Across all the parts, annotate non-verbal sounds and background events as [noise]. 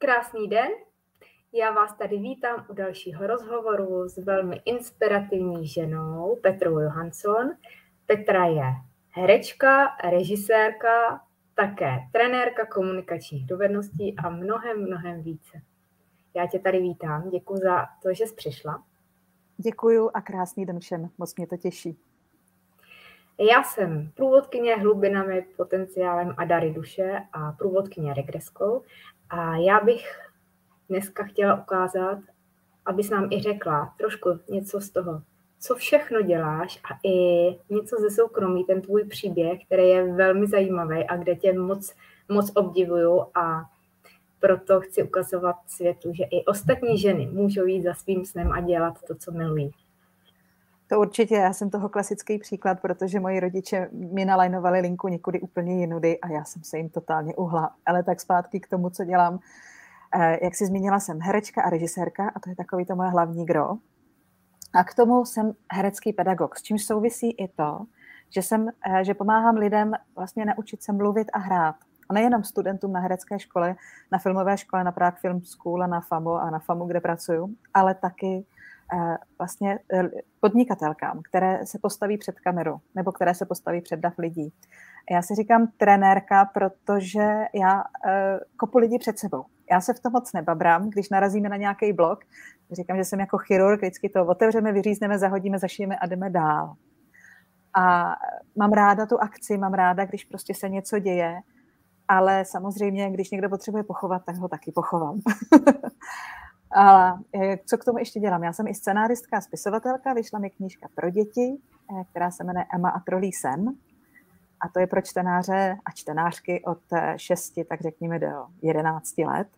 Krásný den, já vás tady vítám u dalšího rozhovoru s velmi inspirativní ženou Petrou Johansson. Petra je herečka, režisérka, také trenérka komunikačních dovedností a mnohem, mnohem více. Já tě tady vítám, děkuji za to, že jsi přišla. Děkuju a krásný den všem, moc mě to těší. Já jsem průvodkyně hlubinami, potenciálem a dary duše a průvodkyně regreskou a já bych dneska chtěla ukázat, abys nám i řekla trošku něco z toho, co všechno děláš a i něco ze soukromí, ten tvůj příběh, který je velmi zajímavý a kde tě moc, moc obdivuju a proto chci ukazovat světu, že i ostatní ženy můžou jít za svým snem a dělat to, co milují. To určitě, já jsem toho klasický příklad, protože moji rodiče mi nalajnovali linku někudy úplně jinudy a já jsem se jim totálně uhla. Ale tak zpátky k tomu, co dělám. Eh, jak si zmínila, jsem herečka a režisérka a to je takový to moje hlavní gro. A k tomu jsem herecký pedagog, s čím souvisí i to, že, jsem, eh, že pomáhám lidem vlastně naučit se mluvit a hrát. A nejenom studentům na herecké škole, na filmové škole, na Prague Film School a na FAMu a na FAMu, kde pracuju, ale taky vlastně podnikatelkám, které se postaví před kameru nebo které se postaví před dav lidí. Já si říkám trenérka, protože já kopu lidi před sebou já se v tom moc nebabrám, když narazíme na nějaký blok, říkám, že jsem jako chirurg, vždycky to otevřeme, vyřízneme, zahodíme, zašijeme a jdeme dál. A mám ráda tu akci, mám ráda, když prostě se něco děje, ale samozřejmě, když někdo potřebuje pochovat, tak ho taky pochovám. [laughs] Ale co k tomu ještě dělám? Já jsem i scenáristka spisovatelka, vyšla mi knížka pro děti, eh, která se jmenuje Emma a trolí sen. A to je pro čtenáře a čtenářky od 6, tak řekněme do 11 let.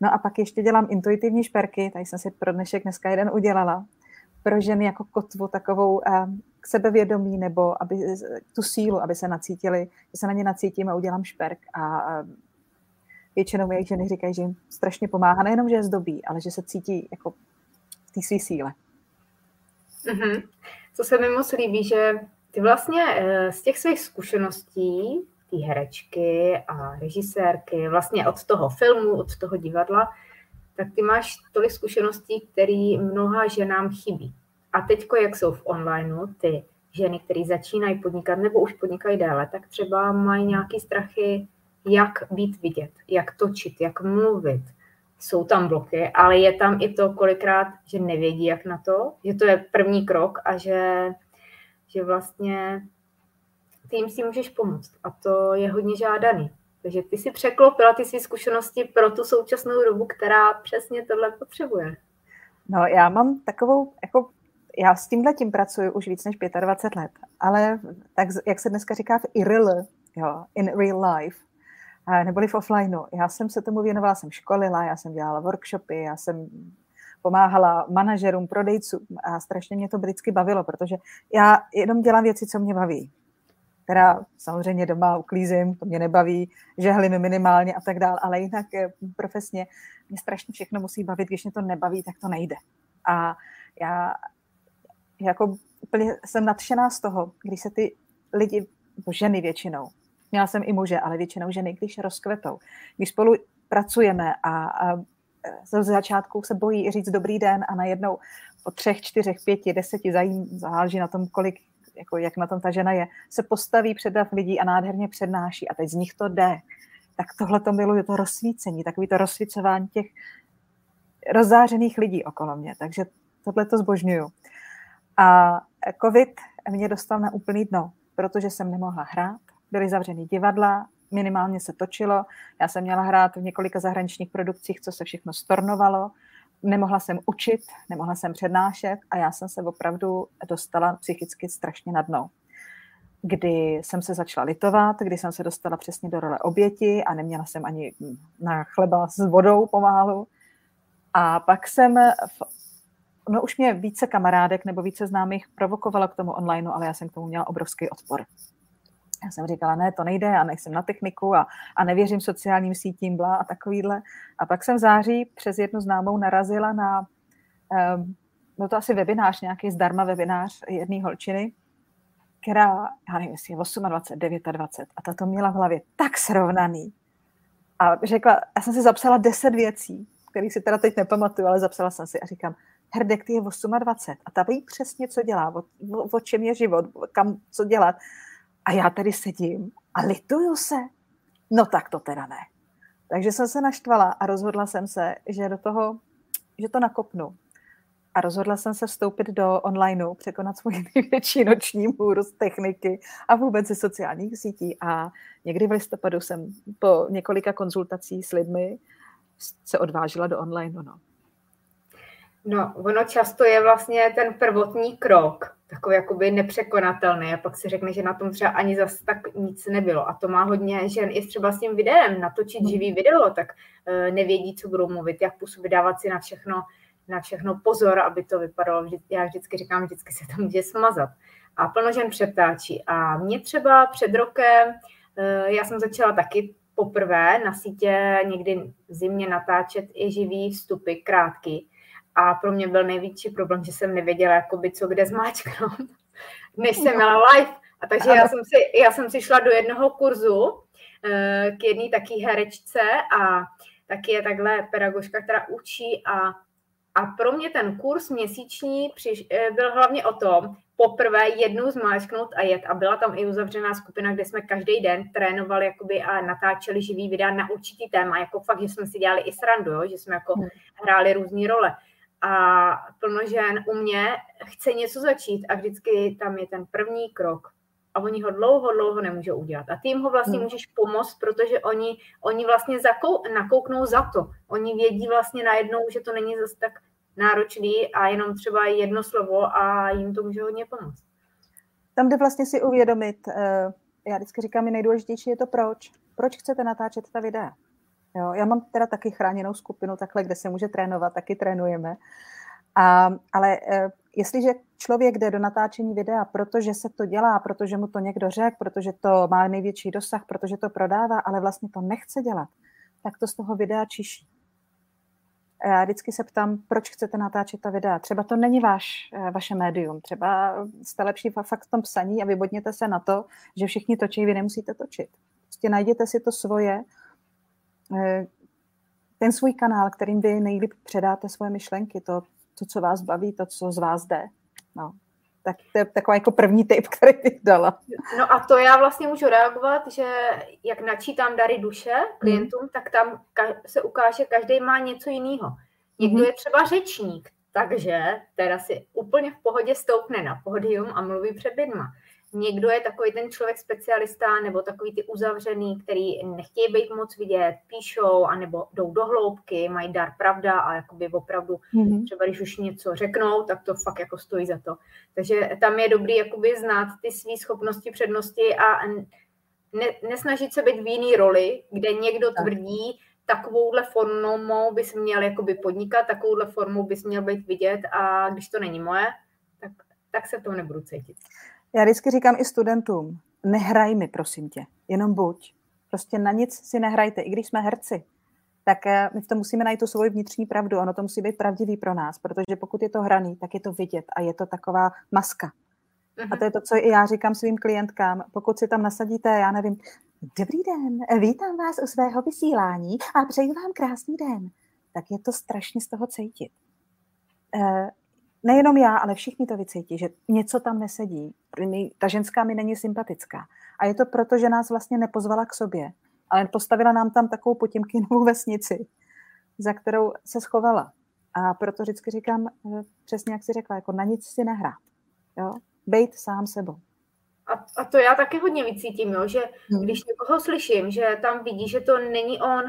No a pak ještě dělám intuitivní šperky, tady jsem si pro dnešek dneska jeden udělala, pro ženy jako kotvu takovou k sebevědomí nebo aby, tu sílu, aby se nacítili, že se na ně nacítím a udělám šperk a většinou jejich ženy říkají, že jim strašně pomáhá, nejenom, že je zdobí, ale že se cítí jako v té své síle. Mm-hmm. Co se mi moc líbí, že ty vlastně eh, z těch svých zkušeností, ty herečky a režisérky, vlastně od toho filmu, od toho divadla, tak ty máš tolik zkušeností, které mnoha ženám chybí. A teď, jak jsou v onlineu, ty ženy, které začínají podnikat nebo už podnikají déle, tak třeba mají nějaké strachy, jak být vidět, jak točit, jak mluvit. Jsou tam bloky, ale je tam i to kolikrát, že nevědí, jak na to, že to je první krok a že že vlastně ty jim si můžeš pomoct a to je hodně žádaný. Takže ty si překlopila ty své zkušenosti pro tu současnou dobu, která přesně tohle potřebuje. No já mám takovou, jako já s tímhle tím pracuji už víc než 25 let, ale tak, jak se dneska říká v IRL, jo, in real life, neboli v offlineu. Já jsem se tomu věnovala, jsem školila, já jsem dělala workshopy, já jsem pomáhala manažerům, prodejcům a strašně mě to vždycky bavilo, protože já jenom dělám věci, co mě baví. Teda samozřejmě doma uklízím, to mě nebaví, žehlím minimálně a tak dále, ale jinak eh, profesně mě strašně všechno musí bavit, když mě to nebaví, tak to nejde. A já jako úplně jsem nadšená z toho, když se ty lidi, ženy většinou, měla jsem i muže, ale většinou ženy, když rozkvetou, když spolu pracujeme a, a ze začátku se bojí říct dobrý den a najednou po třech, čtyřech, pěti, deseti, zajím, záleží na tom, kolik, jako jak na tom ta žena je, se postaví před lidí a nádherně přednáší a teď z nich to jde. Tak tohle to miluju, to rozsvícení, takový to rozsvícování těch rozzářených lidí okolo mě. Takže tohle to zbožňuju. A covid mě dostal na úplný dno, protože jsem nemohla hrát, byly zavřený divadla, minimálně se točilo. Já jsem měla hrát v několika zahraničních produkcích, co se všechno stornovalo. Nemohla jsem učit, nemohla jsem přednášet a já jsem se opravdu dostala psychicky strašně na dno kdy jsem se začala litovat, kdy jsem se dostala přesně do role oběti a neměla jsem ani na chleba s vodou pomálu. A pak jsem, v, no už mě více kamarádek nebo více známých provokovalo k tomu online, ale já jsem k tomu měla obrovský odpor. Já jsem říkala, ne, to nejde, já nejsem na techniku a, a nevěřím sociálním sítím, bla a takovýhle. A pak jsem v září přes jednu známou narazila na, um, byl to asi webinář, nějaký zdarma webinář jedné holčiny, která, já nevím, jestli je 28, 29 a ta to měla v hlavě tak srovnaný. A řekla, já jsem si zapsala deset věcí, kterých si teda teď nepamatuju, ale zapsala jsem si a říkám, Herdek, ty je 28 a ta ví přesně, co dělá, o, o, o čem je život, kam, co dělat. A já tady sedím a lituju se. No tak to teda ne. Takže jsem se naštvala a rozhodla jsem se, že do toho, že to nakopnu. A rozhodla jsem se vstoupit do onlineu, překonat svůj [laughs] největší noční můru z techniky a vůbec ze sociálních sítí. A někdy v listopadu jsem po několika konzultací s lidmi se odvážila do onlineu. No. No, ono často je vlastně ten prvotní krok, takový jakoby nepřekonatelný a pak si řekne, že na tom třeba ani zas tak nic nebylo. A to má hodně žen i třeba s tím videem, natočit hmm. živý video, tak uh, nevědí, co budou mluvit, jak působit, dávat si na všechno, na všechno pozor, aby to vypadalo, já vždycky říkám, vždycky se to může smazat. A plno žen přetáčí. A mě třeba před rokem, uh, já jsem začala taky poprvé na sítě někdy v zimě natáčet i živý vstupy, krátký. A pro mě byl největší problém, že jsem nevěděla, jakoby, co kde zmáčknout, [laughs] než jsem měla live. A takže já jsem, si, já jsem si šla do jednoho kurzu eh, k jedné taký herečce a taky je takhle pedagožka, která učí a, a pro mě ten kurz měsíční přiš, eh, byl hlavně o tom, poprvé jednou zmáčknout a jet. A byla tam i uzavřená skupina, kde jsme každý den trénovali jakoby a natáčeli živý videa na určitý téma, jako fakt, že jsme si dělali i srandu, jo? že jsme jako hmm. hráli různé role a plno žen u mě chce něco začít a vždycky tam je ten první krok a oni ho dlouho, dlouho nemůžou udělat. A ty jim ho vlastně hmm. můžeš pomoct, protože oni, oni vlastně zakou, nakouknou za to. Oni vědí vlastně najednou, že to není zase tak náročný a jenom třeba jedno slovo a jim to může hodně pomoct. Tam jde vlastně si uvědomit, eh, já vždycky říkám, nejdůležitější je to proč. Proč chcete natáčet ta videa? Jo, já mám teda taky chráněnou skupinu takhle, kde se může trénovat, taky trénujeme. A, ale e, jestliže člověk jde do natáčení videa, protože se to dělá, protože mu to někdo řekl, protože to má největší dosah, protože to prodává, ale vlastně to nechce dělat, tak to z toho videa čiší. Já vždycky se ptám, proč chcete natáčet ta videa. Třeba to není váš, e, vaše médium, třeba jste lepší fakt v tom psaní a vybodněte se na to, že všichni točí, vy nemusíte točit. Prostě najděte si to svoje Eh, ten svůj kanál, kterým vy nejlíp předáte svoje myšlenky, to, to co vás baví, to, co z vás jde. No. Tak to je takový jako první tip, [laughs] který bych dala. No a to já vlastně můžu reagovat, že jak načítám dary duše klientům, mm. tak tam se ukáže, každý má něco jiného. Někdo mm. je třeba řečník, takže teda si úplně v pohodě stoupne na pódium a mluví před lidma někdo je takový ten člověk specialista nebo takový ty uzavřený, který nechtějí být moc vidět, píšou, anebo jdou do hloubky, mají dar pravda a jakoby opravdu mm-hmm. třeba když už něco řeknou, tak to fakt jako stojí za to. Takže tam je dobrý jakoby znát ty své schopnosti, přednosti a ne, nesnažit se být v jiný roli, kde někdo tak. tvrdí, takovouhle formou bys měl jakoby podnikat, takovouhle formou bys měl být vidět a když to není moje, tak, tak se v tom nebudu cítit. Já vždycky říkám i studentům, nehraj mi, prosím tě, jenom buď. Prostě na nic si nehrajte, i když jsme herci. Tak eh, my v tom musíme najít tu svoji vnitřní pravdu. Ono to musí být pravdivý pro nás, protože pokud je to hraný, tak je to vidět a je to taková maska. A to je to, co i já říkám svým klientkám. Pokud si tam nasadíte, já nevím, dobrý den, vítám vás u svého vysílání a přeji vám krásný den, tak je to strašně z toho cítit. Nejenom já, ale všichni to vycítí, že něco tam nesedí. Ta ženská mi není sympatická. A je to proto, že nás vlastně nepozvala k sobě, ale postavila nám tam takovou potěmkinovou [laughs] vesnici, za kterou se schovala. A proto vždycky říkám, přesně jak jsi řekla, jako na nic si nehrát. Jo? Bejt sám sebou. A, a to já taky hodně vycítím, jo? že hmm. když někoho slyším, že tam vidí, že to není on,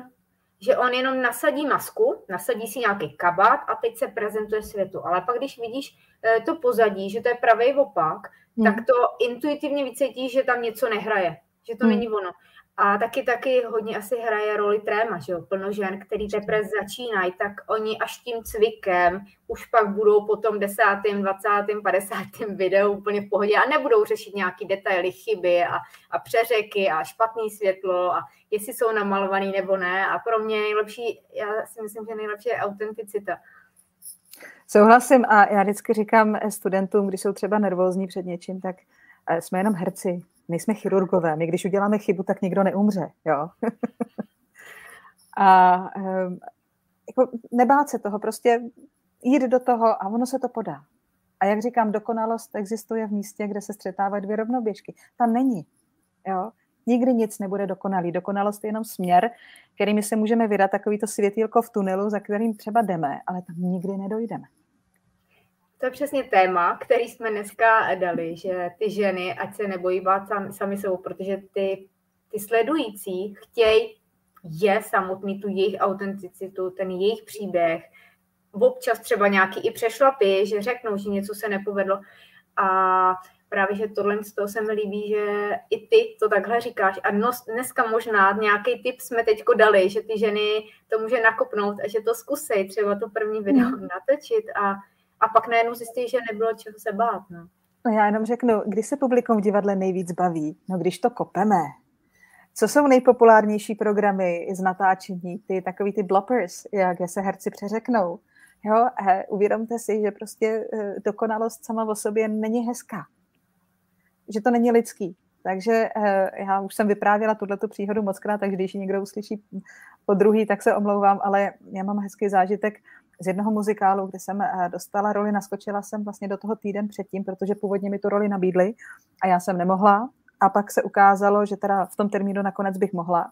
že on jenom nasadí masku, nasadí si nějaký kabát a teď se prezentuje světu. Ale pak, když vidíš eh, to pozadí, že to je pravý opak, hmm. tak to intuitivně vycítíš, že tam něco nehraje, že to hmm. není ono. A taky taky hodně asi hraje roli tréma, že jo, plno žen, který teprve začínají, tak oni až tím cvikem už pak budou po tom desátém, dvacátém, padesátém videu úplně v pohodě a nebudou řešit nějaký detaily, chyby a, a přeřeky a špatný světlo a jestli jsou namalovaný nebo ne. A pro mě nejlepší, já si myslím, že nejlepší je autenticita. Souhlasím a já vždycky říkám studentům, když jsou třeba nervózní před něčím, tak eh, jsme jenom herci, nejsme chirurgové. My když uděláme chybu, tak nikdo neumře. Jo? [laughs] A jako nebát se toho, prostě jít do toho a ono se to podá. A jak říkám, dokonalost existuje v místě, kde se střetávají dvě rovnoběžky. Tam není. Jo? Nikdy nic nebude dokonalý. Dokonalost je jenom směr, kterými se můžeme vydat, takový to světýlko v tunelu, za kterým třeba jdeme, ale tam nikdy nedojdeme. To je přesně téma, který jsme dneska dali, že ty ženy, ať se nebojí bát sami, sami sebou, protože ty, ty sledující chtějí je samotný tu jejich autenticitu, ten jejich příběh, občas třeba nějaký i přešlapy, že řeknou, že něco se nepovedlo. A právě, že tohle z toho se mi líbí, že i ty to takhle říkáš. A dneska možná nějaký tip jsme teďko dali, že ty ženy to může nakopnout a že to zkusej třeba to první video mm. natočit a, a pak najednou zjistí, že nebylo čeho se bát. No. no já jenom řeknu, kdy se publikum v divadle nejvíc baví? No když to kopeme. Co jsou nejpopulárnější programy z natáčení? Ty takový ty bloppers, jak se herci přeřeknou. Jo, a uvědomte si, že prostě eh, dokonalost sama o sobě není hezká. Že to není lidský. Takže eh, já už jsem vyprávěla tuto příhodu moc krát, takže když ji někdo uslyší po druhý, tak se omlouvám, ale já mám hezký zážitek z jednoho muzikálu, kde jsem eh, dostala roli, naskočila jsem vlastně do toho týden předtím, protože původně mi tu roli nabídli a já jsem nemohla, a pak se ukázalo, že teda v tom termínu nakonec bych mohla.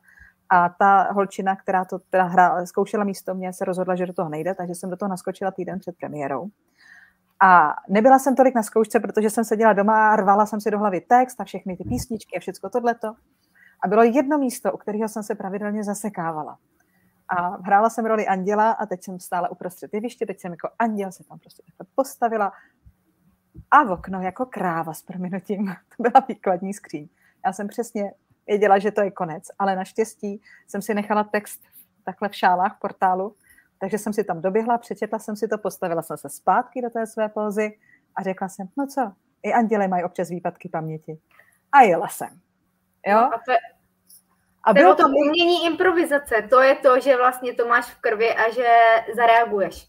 A ta holčina, která to teda hra, zkoušela místo mě, se rozhodla, že do toho nejde, takže jsem do toho naskočila týden před premiérou. A nebyla jsem tolik na zkoušce, protože jsem seděla doma a rvala jsem si do hlavy text a všechny ty písničky a všechno tohleto. A bylo jedno místo, u kterého jsem se pravidelně zasekávala. A hrála jsem roli anděla a teď jsem stála uprostřed jeviště, teď jsem jako anděl se tam prostě postavila a v okno jako kráva s prominutím. [laughs] To byla výkladní skříň. Já jsem přesně věděla, že to je konec, ale naštěstí jsem si nechala text takhle v šálách portálu, takže jsem si tam doběhla, přečetla jsem si to, postavila jsem se zpátky do té své pózy a řekla jsem, no co, i anděle mají občas výpadky paměti. A jela jsem. Jo? No a to, a bylo to umění improvizace, to je to, že vlastně to máš v krvi a že zareaguješ.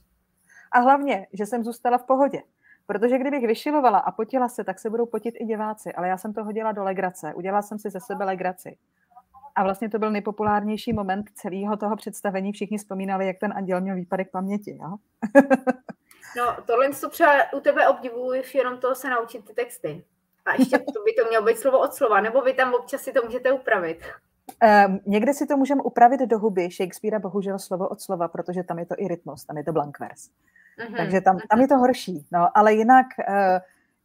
A hlavně, že jsem zůstala v pohodě. Protože kdybych vyšilovala a potila se, tak se budou potit i diváci. Ale já jsem to hodila do legrace. Udělala jsem si ze sebe legraci. A vlastně to byl nejpopulárnější moment celého toho představení. Všichni vzpomínali, jak ten anděl měl výpadek paměti. Jo? [laughs] no, tohle co třeba u tebe obdivuji, jenom toho se naučit ty texty. A ještě to by to mělo být slovo od slova, nebo vy tam občas si to můžete upravit. Um, někde si to můžeme upravit do huby Shakespearea, bohužel slovo od slova, protože tam je to i rytmus, tam je to blankvers. Mm-hmm. Takže tam, tam je to horší. No, ale jinak uh,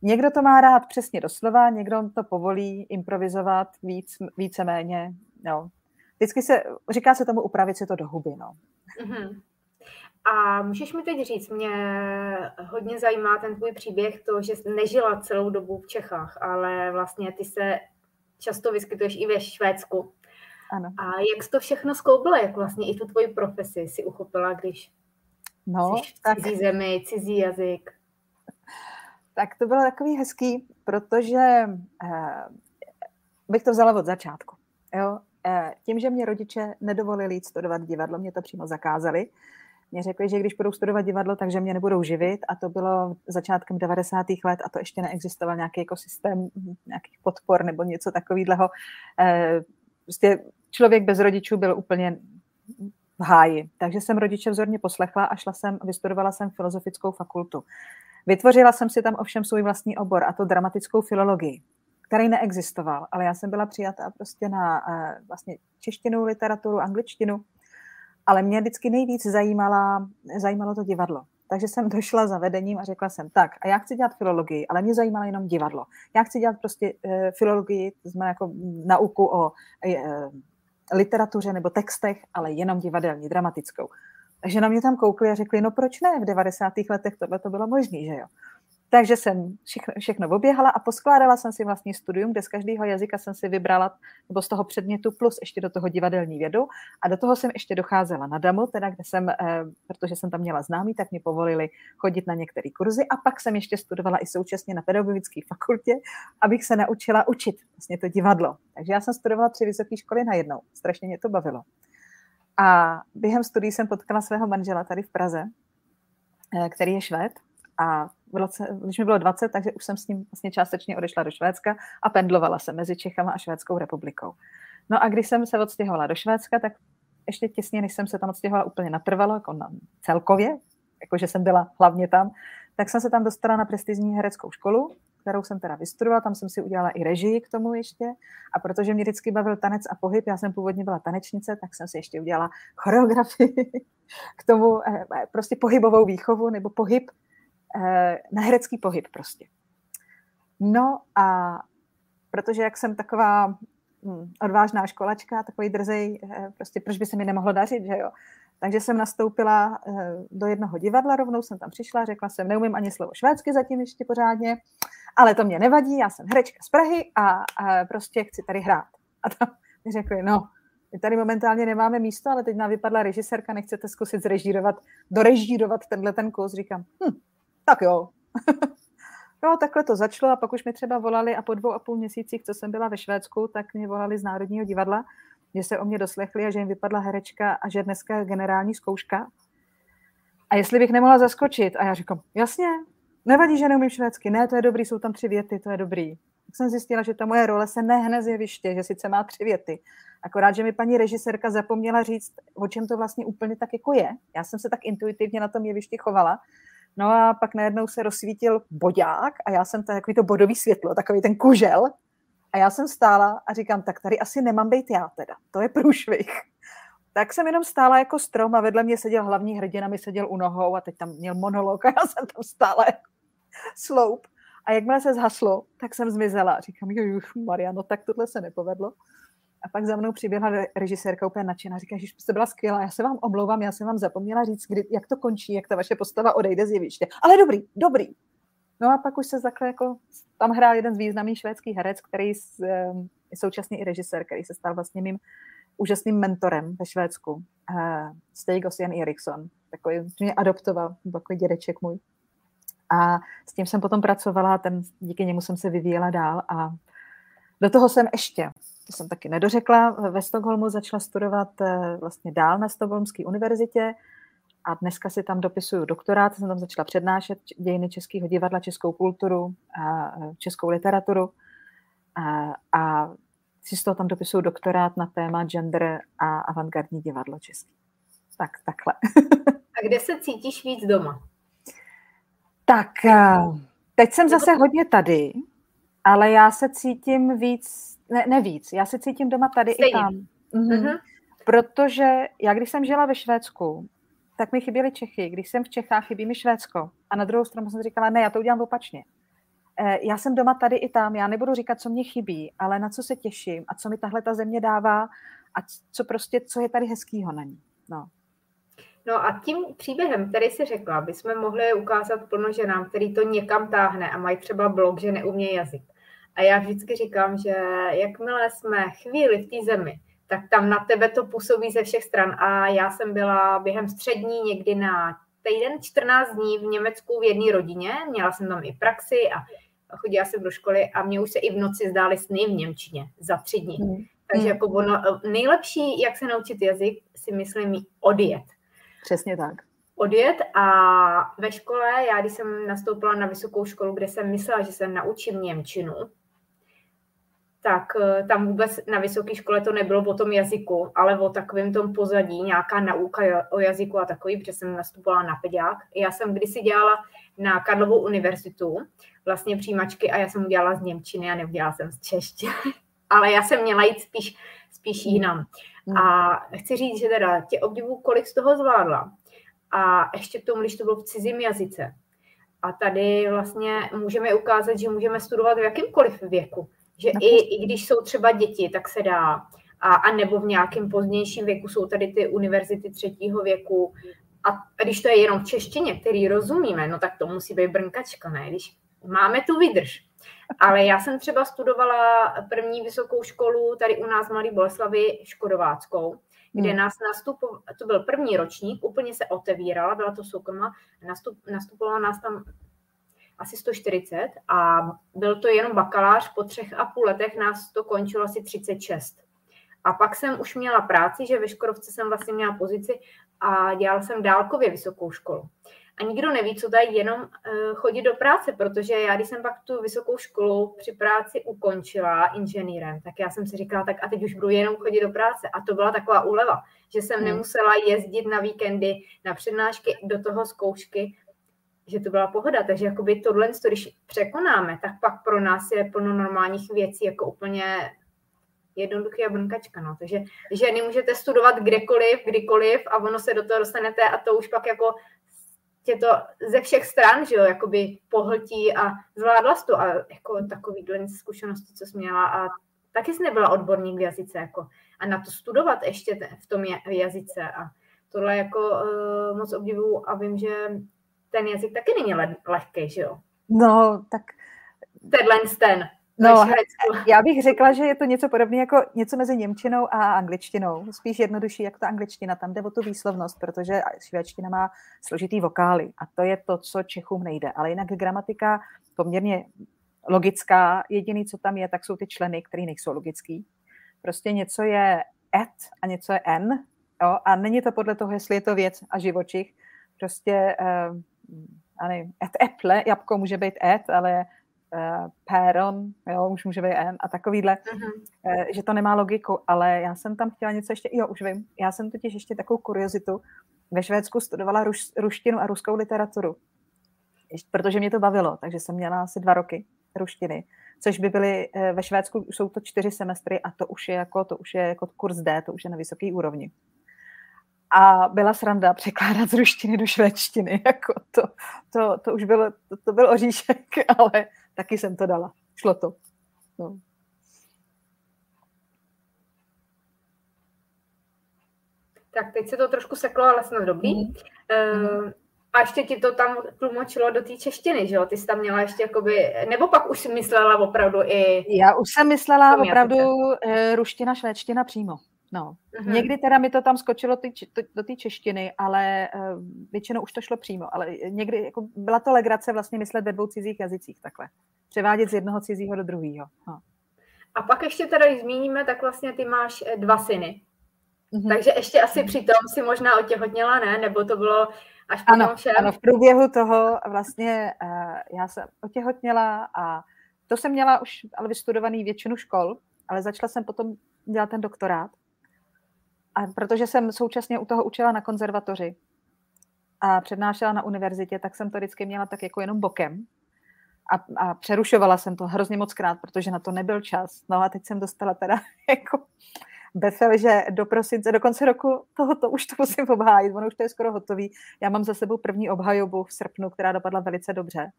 někdo to má rád přesně doslova, někdo to povolí improvizovat víc, víceméně. No. Vždycky se, říká se tomu upravit si to do huby. No. Mm-hmm. A můžeš mi teď říct, mě hodně zajímá ten tvůj příběh, to, že jsi nežila celou dobu v Čechách, ale vlastně ty se často vyskytuješ i ve Švédsku. Ano. A jak jsi to všechno skloubila, jak vlastně i tu tvoji profesi si uchopila, když No, Jsi v tak... cizí zemi, cizí jazyk. Tak to bylo takový hezký, protože eh, bych to vzala od začátku. Jo? Eh, tím, že mě rodiče nedovolili jít studovat divadlo, mě to přímo zakázali. Mě řekli, že když budou studovat divadlo, takže mě nebudou živit a to bylo začátkem 90. let a to ještě neexistoval nějaký jako systém nějakých podpor nebo něco takového. Eh, prostě člověk bez rodičů byl úplně v háji. Takže jsem rodiče vzorně poslechla a šla jsem, vystudovala jsem filozofickou fakultu. Vytvořila jsem si tam ovšem svůj vlastní obor, a to dramatickou filologii, který neexistoval, ale já jsem byla přijata prostě na uh, vlastně češtinu, literaturu, angličtinu, ale mě vždycky nejvíc zajímala, zajímalo to divadlo. Takže jsem [laughs] došla za vedením a řekla jsem, tak, a já chci dělat filologii, ale mě zajímalo jenom divadlo. Já chci dělat prostě uh, filologii, to znamená jako nauku o uh, literatuře nebo textech, ale jenom divadelní, dramatickou. Takže na mě tam koukli a řekli, no proč ne, v 90. letech tohle to bylo možné, že jo. Takže jsem všechno, všechno oběhala a poskládala jsem si vlastně studium, kde z každého jazyka jsem si vybrala, nebo z toho předmětu plus ještě do toho divadelní vědu a do toho jsem ještě docházela na DAMu, teda kde jsem, eh, protože jsem tam měla známý, tak mě povolili chodit na některé kurzy a pak jsem ještě studovala i současně na pedagogické fakultě, abych se naučila učit vlastně to divadlo. Takže já jsem studovala tři vysoké školy najednou. Strašně mě to bavilo. A během studií jsem potkala svého manžela tady v Praze, eh, který je švéd a když mi bylo 20, takže už jsem s ním vlastně částečně odešla do Švédska a pendlovala se mezi Čechama a Švédskou republikou. No a když jsem se odstěhovala do Švédska, tak ještě těsně, než jsem se tam odstěhovala úplně natrvalo, jako na, celkově, jakože jsem byla hlavně tam, tak jsem se tam dostala na prestižní hereckou školu, kterou jsem teda vystudovala, tam jsem si udělala i režii k tomu ještě a protože mě vždycky bavil tanec a pohyb, já jsem původně byla tanečnice, tak jsem si ještě udělala choreografii [laughs] k tomu, eh, eh, prostě pohybovou výchovu nebo pohyb, na herecký pohyb prostě. No a protože jak jsem taková hm, odvážná školačka, takový drzej, prostě proč by se mi nemohlo dařit, že jo? Takže jsem nastoupila do jednoho divadla, rovnou jsem tam přišla, řekla jsem, neumím ani slovo švédsky zatím ještě pořádně, ale to mě nevadí, já jsem herečka z Prahy a, a prostě chci tady hrát. A tam mi řekli, no, my tady momentálně nemáme místo, ale teď nám vypadla režisérka, nechcete zkusit zrežírovat, dorežírovat tenhle ten kus. Říkám, hm, tak jo. [laughs] no, takhle to začalo a pak už mi třeba volali a po dvou a půl měsících, co jsem byla ve Švédsku, tak mě volali z Národního divadla, že se o mě doslechli a že jim vypadla herečka a že dneska je generální zkouška. A jestli bych nemohla zaskočit. A já říkám, jasně, Nevadí, že neumím švédsky. Ne, to je dobrý, jsou tam tři věty, to je dobrý. Tak jsem zjistila, že ta moje role se nehne z jeviště, že sice má tři věty. Akorát, že mi paní režisérka zapomněla říct, o čem to vlastně úplně tak jako je. Já jsem se tak intuitivně na tom jevišti chovala. No a pak najednou se rozsvítil bodák a já jsem takový to bodový světlo, takový ten kužel. A já jsem stála a říkám, tak tady asi nemám být já teda. To je průšvih. Tak jsem jenom stála jako strom a vedle mě seděl hlavní hrdina, mi seděl u nohou a teď tam měl monolog a já jsem tam stála jako sloup. A jakmile se zhaslo, tak jsem zmizela. Říkám, jo, Mariano, tak tohle se nepovedlo. A pak za mnou přiběhla režisérka úplně nadšená. Říká, že jste byla skvělá, já se vám omlouvám, já jsem vám zapomněla říct, kdy, jak to končí, jak ta vaše postava odejde z jeviště. Ale dobrý, dobrý. No a pak už se takhle jako, tam hrál jeden z významných švédských herec, který je současně i režisér, který se stal vlastně mým úžasným mentorem ve Švédsku. Uh, Stig Jan Eriksson, takový, mě adoptoval, takový dědeček můj. A s tím jsem potom pracovala, ten, díky němu jsem se vyvíjela dál a do toho jsem ještě, to jsem taky nedořekla, ve Stockholmu začala studovat eh, vlastně dál na Stockholmské univerzitě a dneska si tam dopisuju doktorát, jsem tam začala přednášet dějiny českého divadla, českou kulturu a eh, českou literaturu a, a si z toho tam dopisuju doktorát na téma gender a avantgardní divadlo český. Tak, takhle. [laughs] a kde se cítíš víc doma? Tak, eh, teď jsem zase hodně tady, ale já se cítím víc, ne, ne víc, já se cítím doma tady Stejně. i tam. Mhm. Uh-huh. Protože já, když jsem žila ve Švédsku, tak mi chyběly Čechy. Když jsem v Čechách, chybí mi Švédsko. A na druhou stranu jsem říkala, ne, já to udělám opačně. Eh, já jsem doma tady i tam, já nebudu říkat, co mě chybí, ale na co se těším a co mi tahle ta země dává a co prostě, co je tady hezkýho na ní. No. No a tím příběhem, který si řekla, bychom mohli ukázat plno ženám, který to někam táhne a mají třeba blog, že neumějí jazyk. A já vždycky říkám, že jakmile jsme chvíli v té zemi, tak tam na tebe to působí ze všech stran. A já jsem byla během střední někdy na týden 14 dní v Německu v jedné rodině, měla jsem tam i praxi a chodila jsem do školy a mě už se i v noci zdály sny v Němčině za tři dny. Hmm. Takže hmm. jako ono, nejlepší, jak se naučit jazyk, si myslím, odjet. Přesně tak. Odjet a ve škole, já když jsem nastoupila na vysokou školu, kde jsem myslela, že se naučím Němčinu, tak eh, tam vůbec na vysoké škole to nebylo o tom jazyku, ale o takovém tom pozadí, nějaká nauka o jazyku a takový, protože jsem nastupovala na pediák. Já jsem kdysi dělala na Karlovou univerzitu vlastně přijímačky a já jsem udělala z Němčiny a neudělala jsem z češtiny. [laughs] ale já jsem měla jít spíš, spíš jinam. Hmm. A chci říct, že teda tě obdivu, kolik z toho zvládla. A ještě k tomu, když to bylo v cizím jazyce. A tady vlastně můžeme ukázat, že můžeme studovat v jakýmkoliv věku. Že i, i když jsou třeba děti, tak se dá. A, a nebo v nějakém pozdějším věku jsou tady ty univerzity třetího věku. A, a když to je jenom v češtině, který rozumíme, no tak to musí být brnkačka, ne? Když máme tu vydrž. Ale já jsem třeba studovala první vysokou školu tady u nás v Mladé Boleslavi Škodováckou, kde hmm. nás nastupoval, to byl první ročník, úplně se otevírala, byla to soukromá, nastup, nastupovala nás tam asi 140 a byl to jenom bakalář, po třech a půl letech nás to končilo asi 36. A pak jsem už měla práci, že ve Škodovce jsem vlastně měla pozici a dělala jsem dálkově vysokou školu. a nikdo neví, co to je jenom uh, chodit do práce, protože já, když jsem pak tu vysokou školu při práci ukončila inženýrem, tak já jsem si říkala, tak a teď už budu jenom chodit do práce. A to byla taková úleva, že jsem hmm. nemusela jezdit na víkendy, na přednášky, do toho zkoušky, že to byla pohoda. Takže jakoby tohle, když překonáme, tak pak pro nás je plno normálních věcí, jako úplně jednoduchý a brnkačka. No. Takže ženy můžete studovat kdekoliv, kdykoliv a ono se do toho dostanete a to už pak jako tě to ze všech stran, že jo, jakoby pohltí a zvládla to a jako takovýhle zkušenosti, co jsi měla a taky jsi nebyla odborník v jazyce, jako a na to studovat ještě v tom jazyce a tohle jako uh, moc obdivuju a vím, že ten jazyk taky není lehký, že jo? No, tak... Tenhle ten. No, já bych řekla, že je to něco podobné jako něco mezi Němčinou a angličtinou. Spíš jednodušší jak ta angličtina. Tam jde o tu výslovnost, protože švédština má složitý vokály a to je to, co Čechům nejde. Ale jinak gramatika poměrně logická. Jediný, co tam je, tak jsou ty členy, které nejsou logický. Prostě něco je et a něco je n. Jo? A není to podle toho, jestli je to věc a živočich. Prostě, uh, nevím, et eple, jabko může být et, ale uh, péron, jo, už může být N a takovýhle, uh-huh. uh, že to nemá logiku, ale já jsem tam chtěla něco ještě, jo, už vím, já jsem totiž ještě takovou kuriozitu, ve Švédsku studovala ruš, ruštinu a ruskou literaturu, protože mě to bavilo, takže jsem měla asi dva roky ruštiny, což by byly, uh, ve Švédsku jsou to čtyři semestry a to už je jako, to už je jako kurz D, to už je na vysoké úrovni. A byla sranda překládat z ruštiny do švédštiny. [laughs] Jako to, to, to už bylo, to, to byl oříšek, [laughs] ale taky jsem to dala. Šlo to. No. Tak teď se to trošku seklo, ale snad dobrý. Mm. Uh, a ještě ti to tam tlumočilo do té češtiny, že jo? Ty jsi tam měla ještě jakoby, nebo pak už si myslela opravdu i... Já už jsem myslela opravdu uh, ruština, švédština přímo. No. Mm-hmm. Někdy teda mi to tam skočilo ty, to, do té češtiny, ale uh, většinou už to šlo přímo. Ale někdy jako byla to legrace vlastně myslet ve dvou cizích jazycích takhle. Převádět z jednoho cizího do druhého. No. A pak ještě teda, když zmíníme, tak vlastně ty máš eh, dva syny. Mm-hmm. Takže ještě asi přitom si možná otěhotněla, ne? Nebo to bylo až po ano, všem? Ano, v průběhu toho vlastně uh, já jsem otěhotněla a to jsem měla už ale vystudovaný většinu škol, ale začala jsem potom dělat ten doktorát a protože jsem současně u toho učila na konzervatoři a přednášela na univerzitě, tak jsem to vždycky měla tak jako jenom bokem. A, a přerušovala jsem to hrozně moc krát, protože na to nebyl čas. No a teď jsem dostala teda [laughs] jako befel, že do prosince, do konce roku tohoto už to musím obhájit, ono už to je skoro hotový. Já mám za sebou první obhajobu v srpnu, která dopadla velice dobře.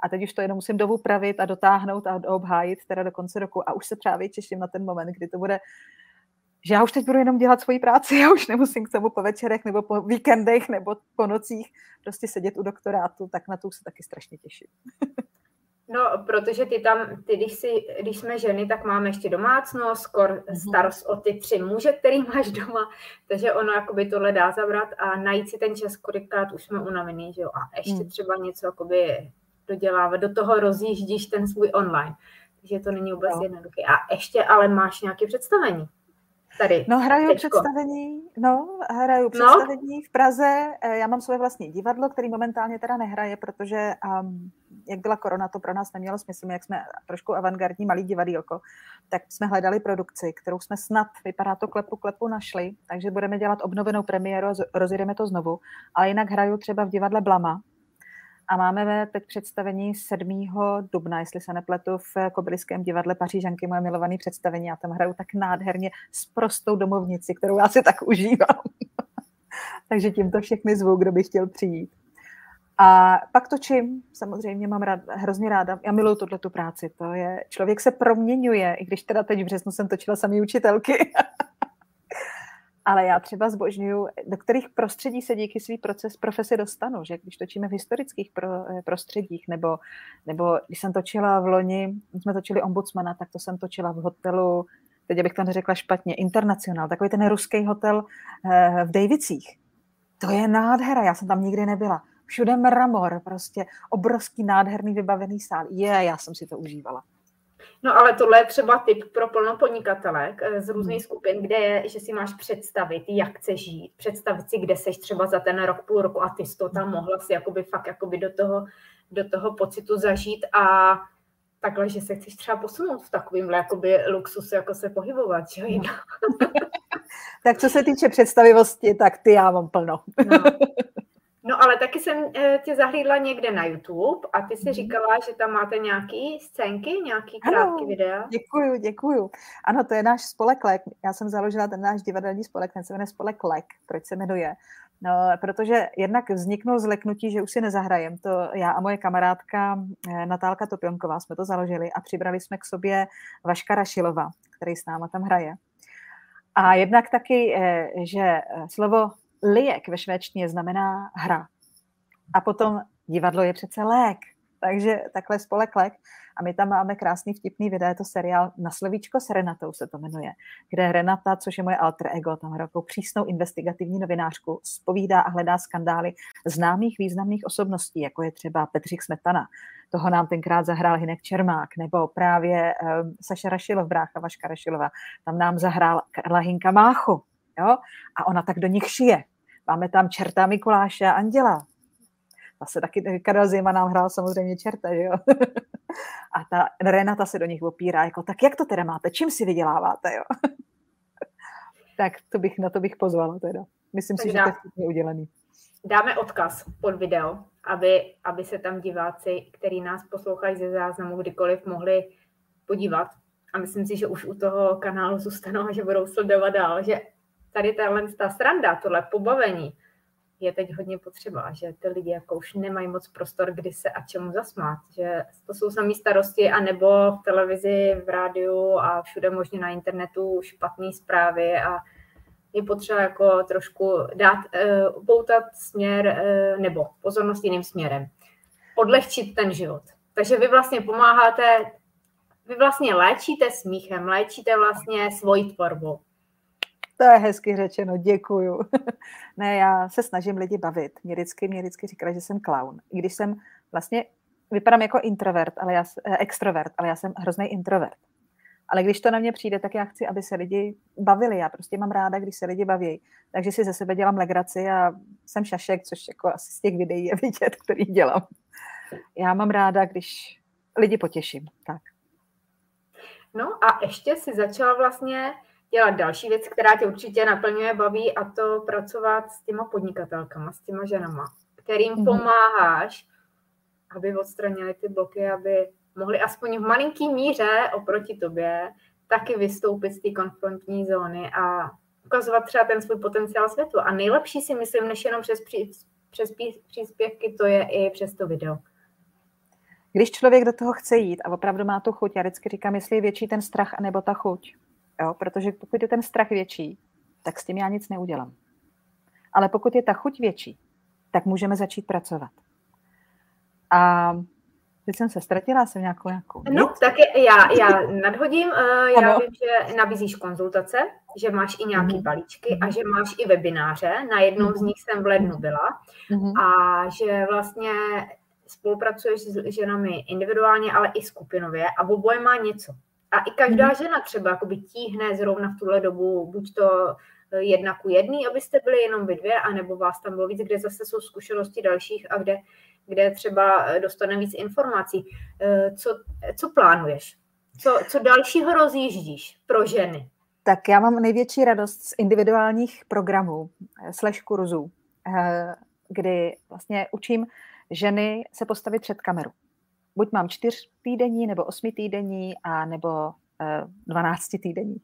A teď už to jenom musím dovupravit a dotáhnout a obhájit teda do konce roku. A už se právě těším na ten moment, kdy to bude že já už teď budu jenom dělat svoji práci, já už nemusím k tomu po večerech nebo po víkendech nebo po nocích prostě sedět u doktorátu, tak na to se taky strašně těším. [laughs] No, protože ty tam, ty, když, si, když jsme ženy, tak máme ještě domácnost, skor mhm. starost o ty tři muže, který máš doma, takže ono jakoby tohle dá zabrat a najít si ten čas, kolikrát už jsme unavený, že jo, a ještě hmm. třeba něco jakoby dodělávat, do toho rozjíždíš ten svůj online, takže to není vůbec no. jednoduché. A ještě ale máš nějaké představení tady? No hraju teďko. představení, no hraju no. představení no. v Praze. Eh, já mám svoje vlastní divadlo, který momentálně teda nehraje, protože um, jak byla korona, to pro nás nemělo smysl. My, jak jsme trošku avantgardní malý divadílko, tak jsme hledali produkci, kterou jsme snad, vypadá to klepu klepu, našli, takže budeme dělat obnovenou premiéru a rozjedeme to znovu. Ale jinak hraju třeba v divadle Blama, a máme teď představení 7. dubna, jestli se nepletu, v Kobyliském divadle Pařížanky, moje milované představení. Já tam hraju tak nádherně s prostou domovnici, kterou já si tak užívám. [laughs] Takže tímto všechny zvu, kdo by chtěl přijít. A pak točím, samozřejmě mám rád, hrozně ráda, já miluju tuhle tu práci, to je, člověk se proměňuje, i když teda teď v březnu jsem točila samý učitelky, [laughs] ale já třeba zbožňuju, do kterých prostředí se díky svý proces profesi dostanu, že když točíme v historických pro, eh, prostředích, nebo, nebo když jsem točila v loni, jsme točili ombudsmana, tak to jsem točila v hotelu, teď bych to neřekla špatně, Internacional, takový ten ruský hotel eh, v Davicích. To je nádhera, já jsem tam nikdy nebyla. Všude mramor, prostě obrovský nádherný vybavený sál. Je, já jsem si to užívala. No ale tohle je třeba tip pro plnopodnikatelek eh, z různých hmm. skupin, kde je, že si máš představit, jak chceš žít, představit si, kde seš třeba za ten rok, půl roku a ty jsi to tam mohla si jakoby fakt jakoby do toho, do toho pocitu zažít a takhle, že se chceš třeba posunout v takovým jakoby luxusu, jako se pohybovat, že no. [laughs] tak co se týče představivosti, tak ty já mám plno. no. No ale taky jsem eh, tě zahlídla někde na YouTube a ty si mhm. říkala, že tam máte nějaké scénky, nějaký krátké videa. Děkuju, děkuju. Ano, to je náš spolek LEK. Já jsem založila ten náš divadelní spolek, ten se jmenuje spolek LEK. Proč se jmenuje? No, protože jednak vzniknul zleknutí, že už si nezahrajem. To já a moje kamarádka eh, Natálka Topionková jsme to založili a přibrali jsme k sobě Vaška Rašilova, který s náma tam hraje. A jednak taky, eh, že slovo Lijek ve švédštině znamená hra. A potom divadlo je přece lék. Takže takhle spolek lék. A my tam máme krásný vtipný video, je to seriál Na slovíčko s Renatou se to jmenuje, kde Renata, což je moje alter ego, tam hraje přísnou investigativní novinářku, spovídá a hledá skandály známých významných osobností, jako je třeba Petřík Smetana. Toho nám tenkrát zahrál Hinek Čermák, nebo právě um, Saša Rašilov, brácha Vaška Rašilova. Tam nám zahrál Karla Hinka Máchu. Jo? A ona tak do nich šije. Máme tam čerta Mikuláše a Anděla. Zase taky Karel Zima nám hrál samozřejmě čerta, že jo? [laughs] A ta Renata se do nich opírá, jako tak jak to teda máte, čím si vyděláváte, jo? [laughs] tak to bych, na to bych pozvala teda. Myslím si, dá, že to je udělaný. Dáme odkaz pod video, aby, aby se tam diváci, který nás poslouchají ze záznamu, kdykoliv mohli podívat. A myslím si, že už u toho kanálu zůstanou a že budou sledovat dál, že tady tahle ta sranda, tohle pobavení je teď hodně potřeba, že ty lidi jako už nemají moc prostor, kdy se a čemu zasmát, že to jsou samé starosti, anebo v televizi, v rádiu a všude možně na internetu špatné zprávy a je potřeba jako trošku dát, uh, poutat směr uh, nebo pozornost jiným směrem. Odlehčit ten život. Takže vy vlastně pomáháte, vy vlastně léčíte smíchem, léčíte vlastně svoji tvorbu. To je hezky řečeno, děkuju. [laughs] ne, já se snažím lidi bavit. Mě vždycky, mě vždycky říkala, že jsem clown. I když jsem vlastně, vypadám jako introvert, ale já, eh, extrovert, ale já jsem hrozný introvert. Ale když to na mě přijde, tak já chci, aby se lidi bavili. Já prostě mám ráda, když se lidi baví. Takže si ze sebe dělám legraci a jsem šašek, což jako asi z těch videí je [laughs] vidět, který dělám. Já mám ráda, když lidi potěším. Tak. No a ještě si začala vlastně dělat další věc, která tě určitě naplňuje, baví a to pracovat s těma podnikatelkama, s těma ženama, kterým mm-hmm. pomáháš, aby odstranili ty bloky, aby mohli aspoň v malinký míře oproti tobě taky vystoupit z té konfrontní zóny a ukazovat třeba ten svůj potenciál světu. A nejlepší si myslím, než jenom přes, pří, přes příspěvky, to je i přes to video. Když člověk do toho chce jít a opravdu má tu chuť, já vždycky říkám, jestli je větší ten strach nebo ta chuť. Jo? Protože pokud je ten strach větší, tak s tím já nic neudělám. Ale pokud je ta chuť větší, tak můžeme začít pracovat. A teď jsem se ztratila, jsem nějakou nějakou. No, tak já, já nadhodím. Eh, já ano. vím, že nabízíš konzultace, že máš i nějaké mm-hmm. balíčky a že máš i webináře. Na jednom mm-hmm. z nich jsem v lednu byla. Mm-hmm. A že vlastně spolupracuješ s ženami individuálně, ale i skupinově a oboje má něco. A i každá mhm. žena třeba jakoby tíhne zrovna v tuhle dobu buď to eh, jedna ku jedný, abyste byli jenom vy dvě, anebo vás tam bylo víc, kde zase jsou zkušenosti dalších a kde, kde třeba eh, dostane víc informací. Eh, co, co plánuješ? Co, co dalšího rozjíždíš pro ženy? Tak já mám největší radost z individuálních programů, slash kurzů, kdy vlastně učím ženy se postavit před kameru buď mám čtyř týdení, nebo osmi týdení, a nebo eh, dvanácti týdení.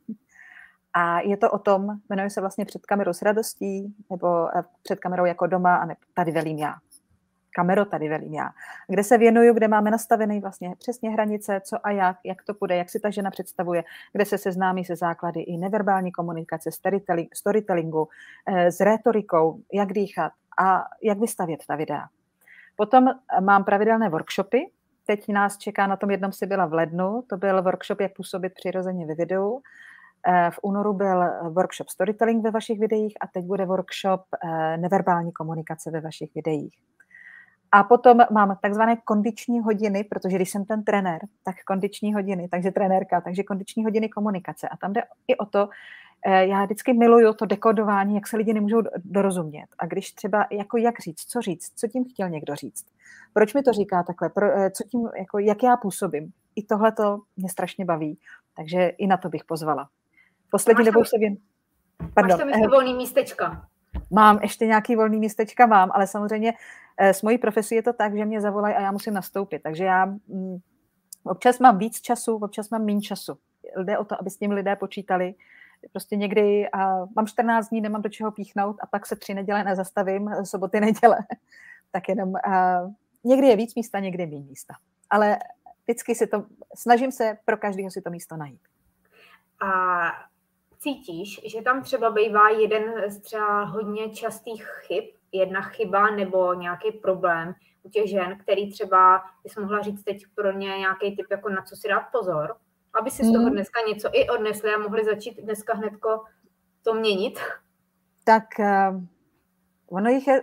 A je to o tom, jmenuje se vlastně před kamerou s radostí, nebo eh, před kamerou jako doma, a ne, tady velím já. Kamero tady velím já. Kde se věnuju, kde máme nastavený vlastně přesně hranice, co a jak, jak to bude, jak si ta žena představuje, kde se seznámí se základy i neverbální komunikace, storytellingu, eh, s rétorikou, jak dýchat a jak vystavět ta videa. Potom mám pravidelné workshopy, Teď nás čeká, na tom jednom si byla v lednu, to byl workshop, jak působit přirozeně ve videu. Eh, v únoru byl workshop storytelling ve vašich videích a teď bude workshop eh, neverbální komunikace ve vašich videích. A potom mám takzvané kondiční hodiny, protože když jsem ten trenér, tak kondiční hodiny, takže trenérka, takže kondiční hodiny komunikace. A tam jde i o to, eh, já vždycky miluju to dekodování, jak se lidi nemůžou dorozumět. A když třeba, jako jak říct, co říct, co tím chtěl někdo říct, proč mi to říká takhle, pro, eh, co tím, jako, jak já působím. I tohle to mě strašně baví, takže i na to bych pozvala. Poslední dobou se věn... Pardon. Máš tam ještě volný místečka? Mám ještě nějaký volný místečka, mám, ale samozřejmě eh, s mojí profesí je to tak, že mě zavolají a já musím nastoupit. Takže já mm, občas mám víc času, občas mám méně času. Jde o to, aby s tím lidé počítali. Prostě někdy a mám 14 dní, nemám do čeho píchnout a pak se tři neděle nezastavím, soboty, neděle. Tak jenom a někdy je víc místa, někdy méně místa. Ale vždycky si to, snažím se pro každého si to místo najít. A cítíš, že tam třeba bývá jeden z třeba hodně častých chyb, jedna chyba nebo nějaký problém u těch žen, který třeba bys mohla říct teď pro ně nějaký typ, jako na co si dát pozor, aby si z toho hmm. dneska něco i odnesli a mohli začít dneska hnedko to měnit? Tak uh, ono jich je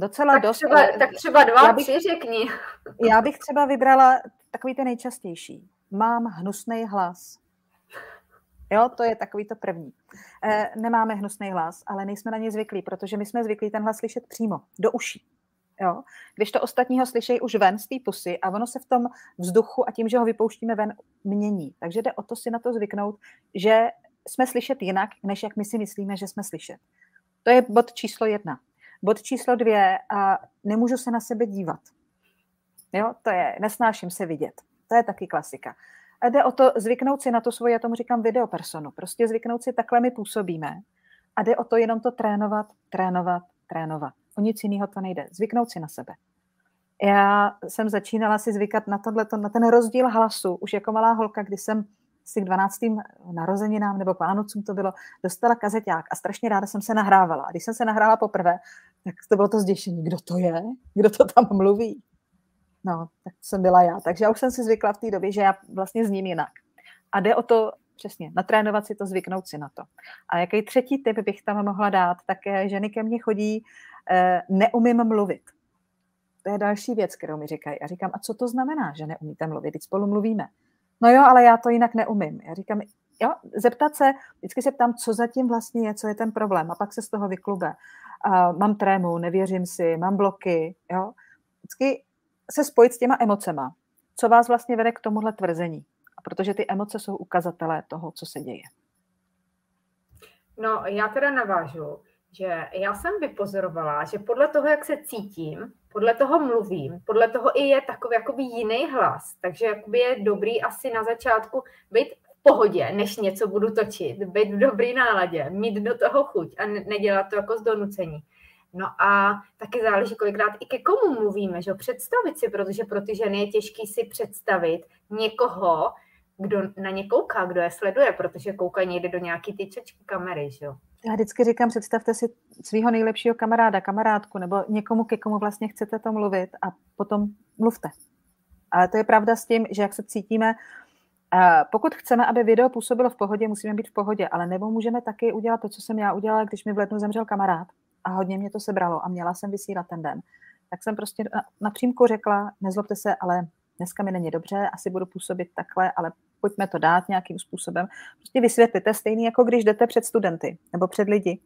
docela tak dost. Třeba, tak třeba dva, bych, tři řekni. [laughs] Já bych třeba vybrala takový ten nejčastější. Mám hnusný hlas. Jo, to je takový to první. E, nemáme hnusný hlas, ale nejsme na ně zvyklí, protože my jsme zvyklí ten hlas slyšet přímo, do uší. Jo? Když to ostatního slyšejí už ven z té pusy a ono se v tom vzduchu a tím, že ho vypouštíme ven, mění. Takže jde o to si na to zvyknout, že jsme slyšet jinak, než jak my si myslíme, že jsme slyšet. To je bod číslo jedna. Bod číslo dvě, a nemůžu se na sebe dívat. Jo, to je, nesnáším se vidět. To je taky klasika. A jde o to zvyknout si na to svoje, já tomu říkám videopersonu. Prostě zvyknout si, takhle my působíme. A jde o to jenom to trénovat, trénovat, trénovat. O nic jiného to nejde. Zvyknout si na sebe. Já jsem začínala si zvykat na tohle, na ten rozdíl hlasu, už jako malá holka, kdy jsem si k 12. narozeninám nebo k Vánocům to bylo, dostala kazeťák a strašně ráda jsem se nahrávala. A když jsem se nahrála poprvé, tak to bylo to zděšení. Kdo to je? Kdo to tam mluví? No, tak jsem byla já. Takže já už jsem si zvykla v té době, že já vlastně zním jinak. A jde o to přesně, natrénovat si to, zvyknout si na to. A jaký třetí typ bych tam mohla dát, tak ženy ke mně chodí, eh, neumím mluvit. To je další věc, kterou mi říkají. A říkám, a co to znamená, že neumíte mluvit? Teď spolu mluvíme. No jo, ale já to jinak neumím. Já říkám, jo, zeptat se, vždycky se ptám, co zatím vlastně je, co je ten problém. A pak se z toho vyklube. Mám trému, nevěřím si, mám bloky, jo. Vždycky se spojit s těma emocema. Co vás vlastně vede k tomuhle tvrzení? Protože ty emoce jsou ukazatelé toho, co se děje. No, já teda navážu, že já jsem vypozorovala, že podle toho, jak se cítím, podle toho mluvím, podle toho i je takový jakoby jiný hlas, takže jakoby je dobrý asi na začátku být pohodě, než něco budu točit, být v dobrý náladě, mít do toho chuť a nedělat to jako z donucení. No a taky záleží kolikrát i ke komu mluvíme, že představit si, protože pro ty ženy je těžký si představit někoho, kdo na ně kouká, kdo je sleduje, protože koukají někde do nějaký ty kamery, že jo. Já vždycky říkám, představte si svého nejlepšího kamaráda, kamarádku, nebo někomu, ke komu vlastně chcete to mluvit a potom mluvte. Ale to je pravda s tím, že jak se cítíme, pokud chceme, aby video působilo v pohodě, musíme být v pohodě, ale nebo můžeme taky udělat to, co jsem já udělala, když mi v lednu zemřel kamarád a hodně mě to sebralo a měla jsem vysílat ten den. Tak jsem prostě na, na přímku řekla, nezlobte se, ale dneska mi není dobře, asi budu působit takhle, ale pojďme to dát nějakým způsobem. Prostě vysvětlíte, stejný jako když jdete před studenty nebo před lidi,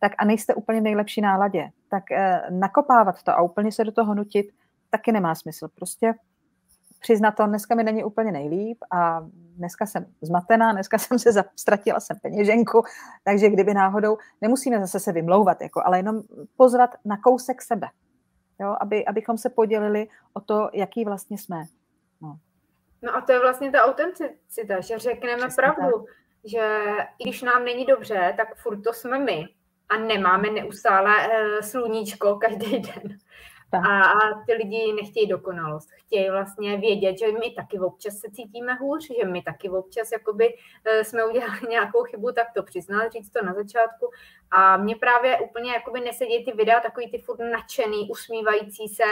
tak a nejste úplně v nejlepší náladě, tak eh, nakopávat to a úplně se do toho nutit taky nemá smysl. Prostě přiznat to, dneska mi není úplně nejlíp a dneska jsem zmatená, dneska jsem se ztratila jsem peněženku, takže kdyby náhodou, nemusíme zase se vymlouvat, jako, ale jenom pozvat na kousek sebe, jo, aby, abychom se podělili o to, jaký vlastně jsme. No. no a to je vlastně ta autenticita, že řekneme Přesně pravdu, tak. že i když nám není dobře, tak furt to jsme my a nemáme neustále uh, sluníčko každý den. A, a ty lidi nechtějí dokonalost. Chtějí vlastně vědět, že my taky občas se cítíme hůř, že my taky občas jakoby eh, jsme udělali [laughs] nějakou chybu, tak to přiznat, říct to na začátku. A mě právě úplně jakoby nesedí ty videa, takový ty furt nadšený, usmívající se,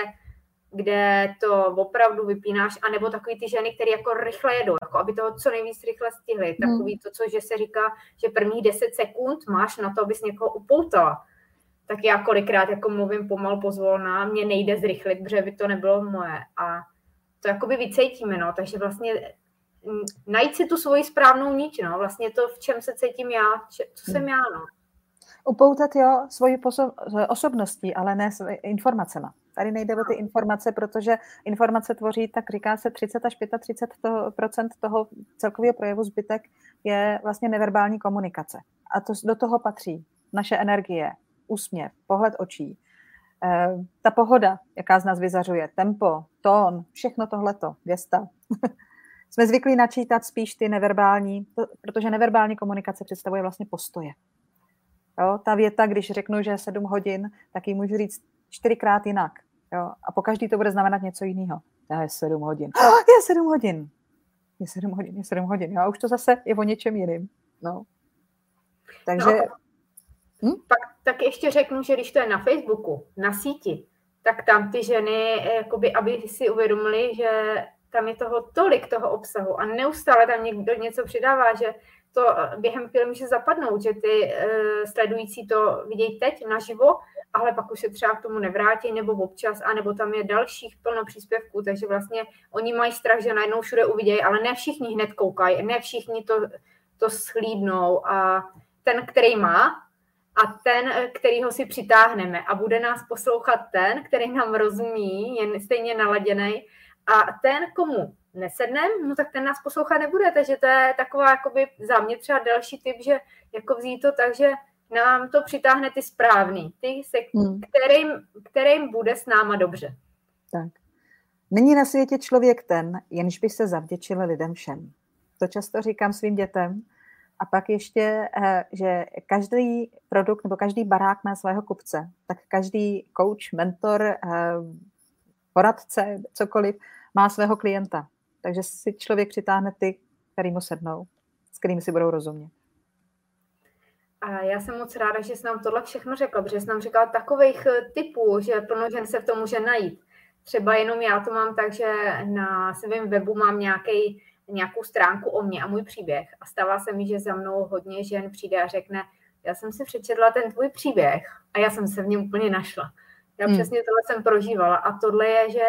kde to opravdu vypínáš, anebo takový ty ženy, které jako rychle jedou, jako aby toho co nejvíc rychle stihly. Hmm. Takový to, co že se říká, že prvních 10 sekund máš na to, abys někoho upoutala tak já kolikrát jako mluvím pomal pozvolná, mě nejde zrychlit, protože by to nebylo moje. A to jakoby vycejtíme, no, takže vlastně najít si tu svoji správnou nič, no, vlastně to, v čem se cítím já, co jsem já, no. Upoutat, jo, svoji osobností, ale ne svoji informacema. Tady nejde o ty informace, protože informace tvoří, tak říká se 30 až 35% toho celkového projevu zbytek je vlastně neverbální komunikace. A to do toho patří naše energie, úsměv, pohled očí, eh, ta pohoda, jaká z nás vyzařuje, tempo, tón, všechno tohleto, věsta. [laughs] Jsme zvyklí načítat spíš ty neverbální, protože neverbální komunikace představuje vlastně postoje. Jo, ta věta, když řeknu, že je sedm hodin, tak ji můžu říct čtyřikrát jinak. Jo, a po každý to bude znamenat něco jiného. Je sedm hodin. [gasps] Je sedm hodin. Je sedm hodin, je sedm hodin. Jo, a už to zase je o něčem jiným. No. Takže... No, hm? Pak tak ještě řeknu, že když to je na Facebooku, na síti, tak tam ty ženy, jakoby, aby si uvědomili, že tam je toho tolik toho obsahu a neustále tam někdo něco přidává, že to během chvíli může zapadnout, že ty uh, sledující to vidějí teď naživo, ale pak už se třeba k tomu nevrátí, nebo občas, anebo tam je dalších plno příspěvků, takže vlastně oni mají strach, že najednou všude uvidějí, ale ne všichni hned koukají, ne všichni to, to schlídnou a ten, který má, a ten, který ho si přitáhneme a bude nás poslouchat ten, který nám rozumí, je stejně naladěný a ten, komu nesednem, no tak ten nás poslouchat nebude, takže to je taková jakoby za mě třeba další typ, že jako vzít to tak, že nám to přitáhne ty správný, ty, se, hmm. kterým, kterým bude s náma dobře. Tak. Není na světě člověk ten, jenž by se zavděčil lidem všem. To často říkám svým dětem. A pak ještě, eh, že každý produkt nebo každý barák má svého kupce. Tak každý coach, mentor, eh, poradce, cokoliv, má svého klienta. Takže si člověk přitáhne ty, který mu sednou, s kterými si budou rozumět. A já jsem moc ráda, že jsi nám tohle všechno řekla, protože jsi nám říkala takových eh, typů, že plno žen se v tom může najít. Třeba jenom já to mám tak, že na svém webu mám nějaký, nějakou stránku o mě a můj příběh. A stává se mi, že za mnou hodně žen přijde a řekne, já jsem si přečetla ten tvůj příběh a já jsem se v něm úplně našla. Já hmm. přesně tohle jsem prožívala a tohle je, že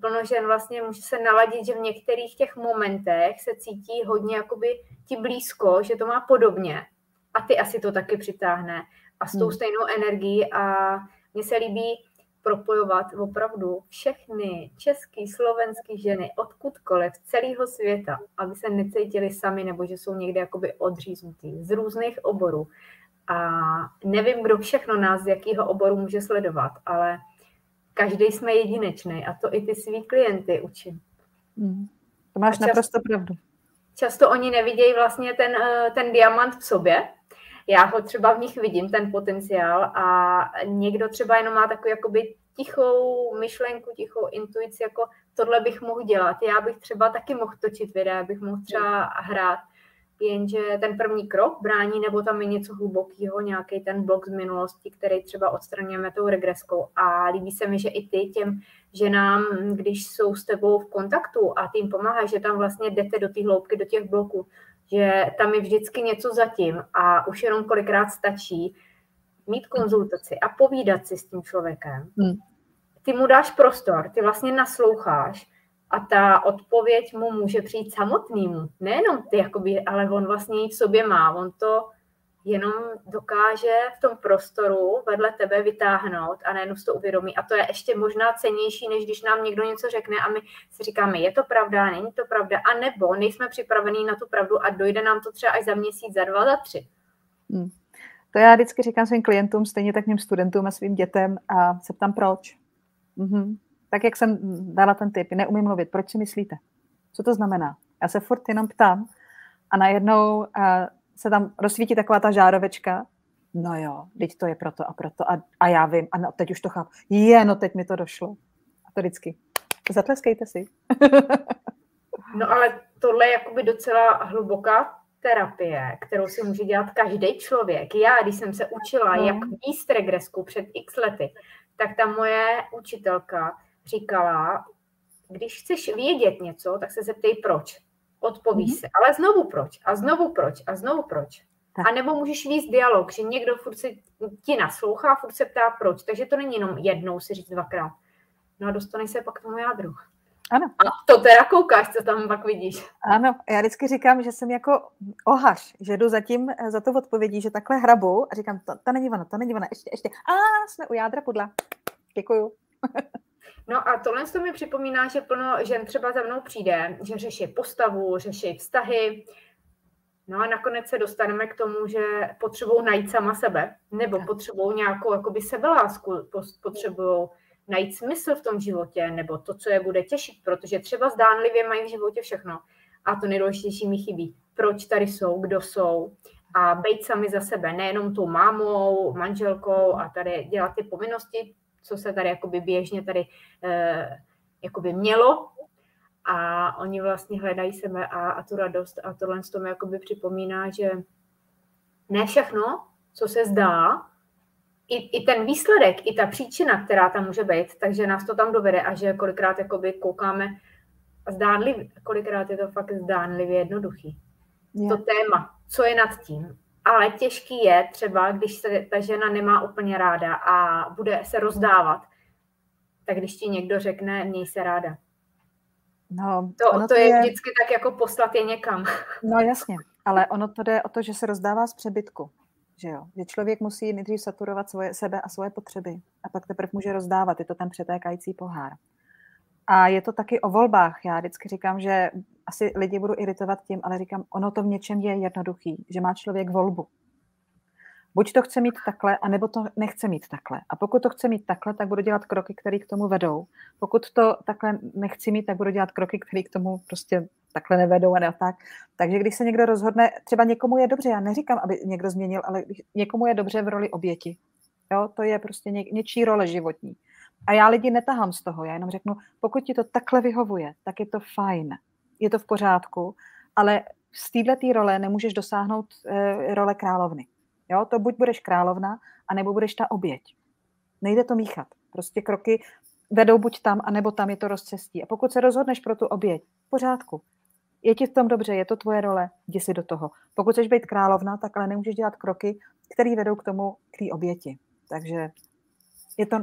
plno žen vlastně může se naladit, že v některých těch momentech se cítí hodně jakoby ti blízko, že to má podobně a ty asi to taky přitáhne a s tou hmm. stejnou energií a mně se líbí propojovat opravdu všechny český, slovenský ženy odkudkoliv z celého světa, aby se necítili sami nebo že jsou někde jakoby odříznutí z různých oborů. A nevím, kdo všechno nás z jakého oboru může sledovat, ale každý jsme jedinečný a to i ty svý klienty učím. Hmm. To máš často, naprosto pravdu. Často oni nevidějí vlastně ten, eh, ten diamant v sobě, já ho třeba v nich vidím, ten potenciál a někdo třeba jenom má takovou jakoby tichou myšlenku, tichou intuici, jako tohle bych mohl dělat. Já bych třeba taky mohl točit videa, bych mohl třeba hrát jenže ten první krok brání, nebo tam je něco hlubokého, nějaký ten blok z minulosti, který třeba odstraňujeme tou regreskou. A líbí se mi, že i ty těm ženám, když jsou s tebou v kontaktu a tím pomáhá, že tam vlastně jdete do té hloubky, do těch bloků, že tam je vždycky něco zatím a už jenom kolikrát stačí mít konzultaci a povídat si s tím člověkem. Hmm. Ty mu dáš prostor, ty vlastně nasloucháš a ta odpověď mu může přijít samotnému. Nejenom ty, jakoby, ale on vlastně ji v sobě má. On to jenom dokáže v tom prostoru vedle tebe vytáhnout a najednou si to uvědomí. A to je ještě možná cenější, než když nám někdo něco řekne a my si říkáme, je to pravda, není to pravda, a nebo nejsme připravení na tu pravdu a dojde nám to třeba až za měsíc, za dva, za tři. Hmm. To já vždycky říkám svým klientům, stejně tak mým studentům a svým dětem a se ptám proč. Mhm tak jak jsem dala ten tip, neumím mluvit, proč si myslíte? Co to znamená? Já se furt jenom ptám a najednou se tam rozsvítí taková ta žárovečka, no jo, teď to je proto a proto a, a já vím, a no, teď už to chápu. Je, no teď mi to došlo. A to vždycky. Zatleskejte si. no ale tohle je jakoby docela hluboká terapie, kterou si může dělat každý člověk. Já, když jsem se učila, no. jak výst regresku před x lety, tak ta moje učitelka říkala, když chceš vědět něco, tak se zeptej proč. Odpoví mm-hmm. se, ale znovu proč, a znovu proč, a znovu proč. Tak. A nebo můžeš víc dialog, že někdo furt se ti naslouchá, furt se ptá proč. Takže to není jenom jednou si říct dvakrát. No a dostaneš se pak k tomu jádru. Ano. A to teda koukáš, co tam pak vidíš. Ano, já vždycky říkám, že jsem jako ohař, že jdu zatím za to odpovědí, že takhle hrabu a říkám, to, to není ono, to není ono, ještě, ještě. A jsme u jádra pudla. Děkuju. [laughs] No a tohle to mi připomíná, že plno žen třeba za mnou přijde, že řeší postavu, řeší vztahy, No a nakonec se dostaneme k tomu, že potřebují najít sama sebe, nebo potřebují nějakou jakoby sebelásku, potřebují najít smysl v tom životě, nebo to, co je bude těšit, protože třeba zdánlivě mají v životě všechno. A to nejdůležitější mi chybí. Proč tady jsou, kdo jsou a být sami za sebe, nejenom tou mámou, manželkou a tady dělat ty povinnosti, co se tady jakoby běžně tady eh, jakoby mělo a oni vlastně hledají sebe a, a tu radost a tohle z tomu jakoby připomíná, že ne všechno, co se zdá, i, i ten výsledek, i ta příčina, která tam může být, takže nás to tam dovede a že kolikrát jakoby koukáme zdánlivě, kolikrát je to fakt zdánlivě jednoduchý. Je. To téma, co je nad tím. Ale těžký je třeba, když se ta žena nemá úplně ráda a bude se rozdávat, tak když ti někdo řekne, měj se ráda. No, to, to je, je vždycky tak jako poslat je někam. No jasně, ale ono to jde o to, že se rozdává z přebytku. Že, jo? že člověk musí nejdřív saturovat svoje, sebe a svoje potřeby a pak teprve může rozdávat. Je to ten přetékající pohár. A je to taky o volbách. Já vždycky říkám, že asi lidi budu iritovat tím, ale říkám, ono to v něčem je jednoduchý, že má člověk volbu. Buď to chce mít takhle, anebo to nechce mít takhle. A pokud to chce mít takhle, tak budu dělat kroky, které k tomu vedou. Pokud to takhle nechci mít, tak budu dělat kroky, které k tomu prostě takhle nevedou a ne tak. Takže když se někdo rozhodne, třeba někomu je dobře, já neříkám, aby někdo změnil, ale někomu je dobře v roli oběti. Jo, to je prostě ně, něčí role životní. A já lidi netahám z toho, já jenom řeknu, pokud ti to takhle vyhovuje, tak je to fajn, je to v pořádku, ale z této role nemůžeš dosáhnout e, role královny. Jo, to buď budeš královna, anebo budeš ta oběť. Nejde to míchat. Prostě kroky vedou buď tam, anebo tam je to rozcestí. A pokud se rozhodneš pro tu oběť, v pořádku. Je ti v tom dobře, je to tvoje role, jdi si do toho. Pokud chceš být královna, tak ale nemůžeš dělat kroky, které vedou k tomu, k té oběti. Takže je to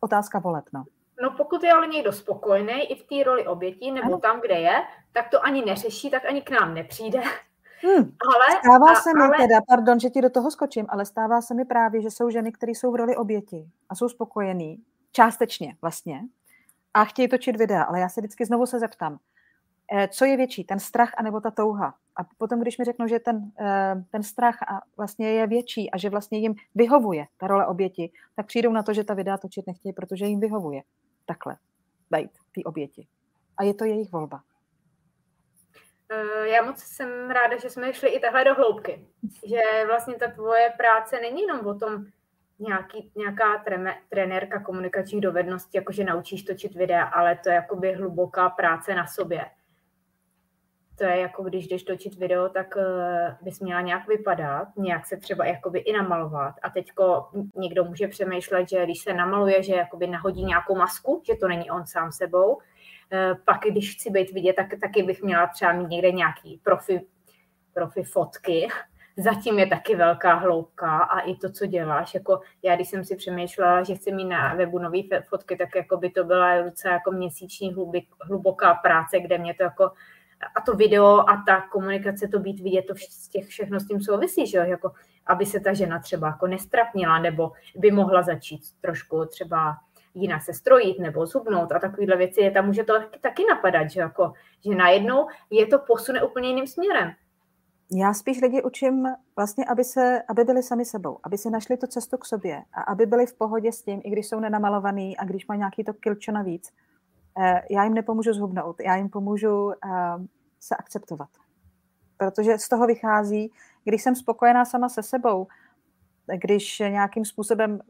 otázka voleb. No. No pokud je ale někdo spokojený i v té roli oběti, nebo ano. tam, kde je, tak to ani neřeší, tak ani k nám nepřijde. Hmm. Ale, stává a, se mi ale... teda, pardon, že ti do toho skočím, ale stává se mi právě, že jsou ženy, které jsou v roli oběti a jsou spokojený, částečně vlastně, a chtějí točit videa, ale já se vždycky znovu se zeptám, eh, co je větší, ten strach anebo ta touha? A potom, když mi řeknou, že ten, eh, ten strach a vlastně je větší a že vlastně jim vyhovuje ta role oběti, tak přijdou na to, že ta videa točit nechtějí, protože jim vyhovuje takhle být ty oběti. A je to jejich volba. Eh, já moc jsem ráda, že jsme šli i takhle do hloubky. Že vlastně ta tvoje práce není jenom o tom, nějaký, nějaká treme, trenérka komunikačních dovedností, jakože naučíš točit videa, ale to je jakoby hluboká práce na sobě. To je jako když jdeš točit video, tak uh, bys měla nějak vypadat, nějak se třeba jakoby i namalovat. A teďko někdo může přemýšlet, že když se namaluje, že jakoby nahodí nějakou masku, že to není on sám sebou, Eh, pak, když chci být vidět, tak taky bych měla třeba mít někde nějaký profi, profi fotky. [laughs] Zatím je taky velká hloubka a i to, co děláš. Jako já, když jsem si přemýšlela, že chci mít na webu nové fotky, tak jako by to byla docela jako měsíční hlubik, hluboká práce, kde mě to jako a to video a ta komunikace, to být vidět, to z těch všechno s tím souvisí, že? Jako, aby se ta žena třeba jako nestrapnila, nebo by mohla začít trošku třeba jinak se strojit nebo zhubnout a takovéhle věci, je tam může to taky napadat, že, jako, že najednou je to posune úplně jiným směrem. Já spíš lidi učím vlastně, aby, se, aby byli sami sebou, aby si našli tu cestu k sobě a aby byli v pohodě s tím, i když jsou nenamalovaný a když mají nějaký to kilčo navíc. Eh, já jim nepomůžu zhubnout, já jim pomůžu eh, se akceptovat. Protože z toho vychází, když jsem spokojená sama se sebou, když nějakým způsobem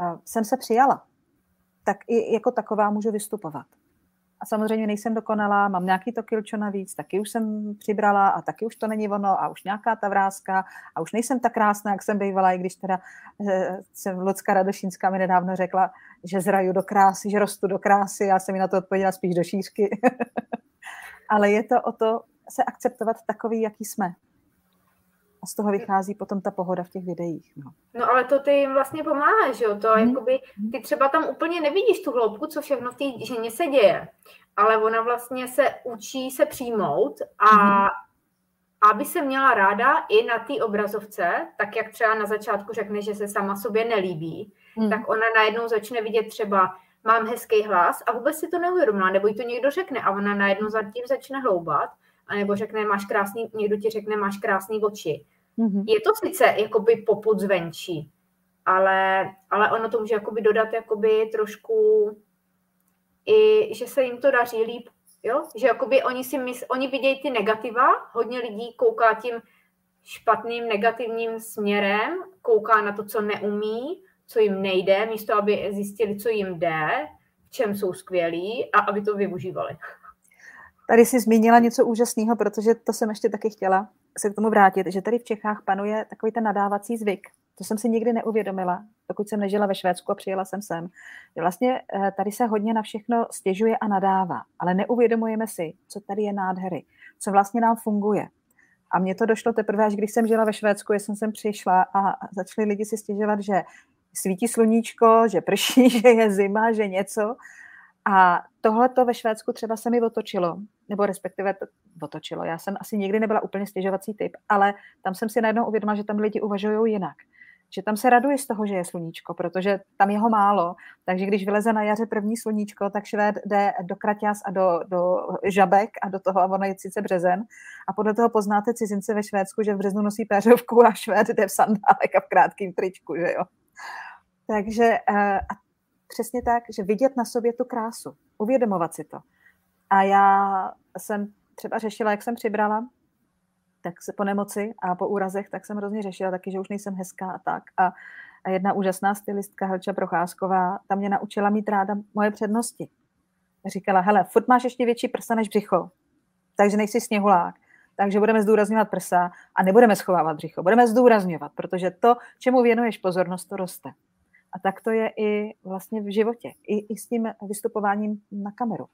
eh, jsem se přijala, tak i jako taková můžu vystupovat. A samozřejmě nejsem dokonalá, mám nějaký to kilčo navíc, taky už jsem přibrala a taky už to není ono a už nějaká ta vrázka a už nejsem tak krásná, jak jsem bývala, i když teda eh, jsem Lucka Radošínská mi nedávno řekla, že zraju do krásy, že rostu do krásy, já jsem mi na to odpověděla spíš do šířky. [laughs] Ale je to o to se akceptovat takový, jaký jsme. A z toho vychází potom ta pohoda v těch videích. No, no ale to ty jim vlastně pomáhá, že jo? To hmm. jakoby, ty třeba tam úplně nevidíš tu hloubku, co všechno v té ženě se děje, ale ona vlastně se učí se přijmout a hmm aby se měla ráda i na té obrazovce, tak jak třeba na začátku řekne, že se sama sobě nelíbí, hmm. tak ona najednou začne vidět třeba, mám hezký hlas a vůbec si to neuvědomila, nebo jí to někdo řekne a ona najednou za tím začne hloubat, anebo řekne, máš krásný, někdo ti řekne, máš krásný oči. Hmm. Je to sice jakoby poput zvenčí, ale, ale ono to může jakoby dodat jakoby trošku i, že se jim to daří líp Jo? Že jakoby oni si mysl, oni vidějí ty negativa, hodně lidí kouká tím špatným, negativním směrem, kouká na to, co neumí, co jim nejde, místo aby zjistili, co jim jde, v čem jsou skvělí a aby to využívali. Tady jsi zmínila něco úžasného, protože to jsem ještě taky chtěla se k tomu vrátit, že tady v Čechách panuje takový ten nadávací zvyk. To jsem si nikdy neuvědomila, pokud jsem nežila ve Švédsku a přijela jsem sem. Vlastně eh, tady se hodně na všechno stěžuje a nadává, ale neuvědomujeme si, co tady je nádhery, co vlastně nám funguje. A mně to došlo teprve, až když jsem žila ve Švédsku, jsem sem přišla a začali lidi si stěžovat, že svítí sluníčko, že prší, [laughs] že je zima, že něco. A tohle to ve Švédsku třeba se mi otočilo, nebo respektive to otočilo. Já jsem asi nikdy nebyla úplně stěžovací typ, ale tam jsem si najednou uvědomila, že tam lidi uvažují jinak že tam se raduje z toho, že je sluníčko, protože tam je ho málo. Takže když vyleze na jaře první sluníčko, tak švéd jde do kraťas a do, do žabek a do toho, a ono je sice březen. A podle toho poznáte cizince ve Švédsku, že v březnu nosí péřovku a švéd jde v sandálek a v krátkém tričku, že jo. Takže eh, a přesně tak, že vidět na sobě tu krásu, uvědomovat si to. A já jsem třeba řešila, jak jsem přibrala, tak se po nemoci a po úrazech, tak jsem hrozně řešila taky, že už nejsem hezká a tak. A, a jedna úžasná stylistka Helča Procházková, ta mě naučila mít ráda moje přednosti. Říkala, hele, furt máš ještě větší prsa než břicho, takže nejsi sněhulák. Takže budeme zdůrazňovat prsa a nebudeme schovávat břicho. Budeme zdůrazňovat, protože to, čemu věnuješ pozornost, to roste. A tak to je i vlastně v životě. I, i s tím vystupováním na kameru.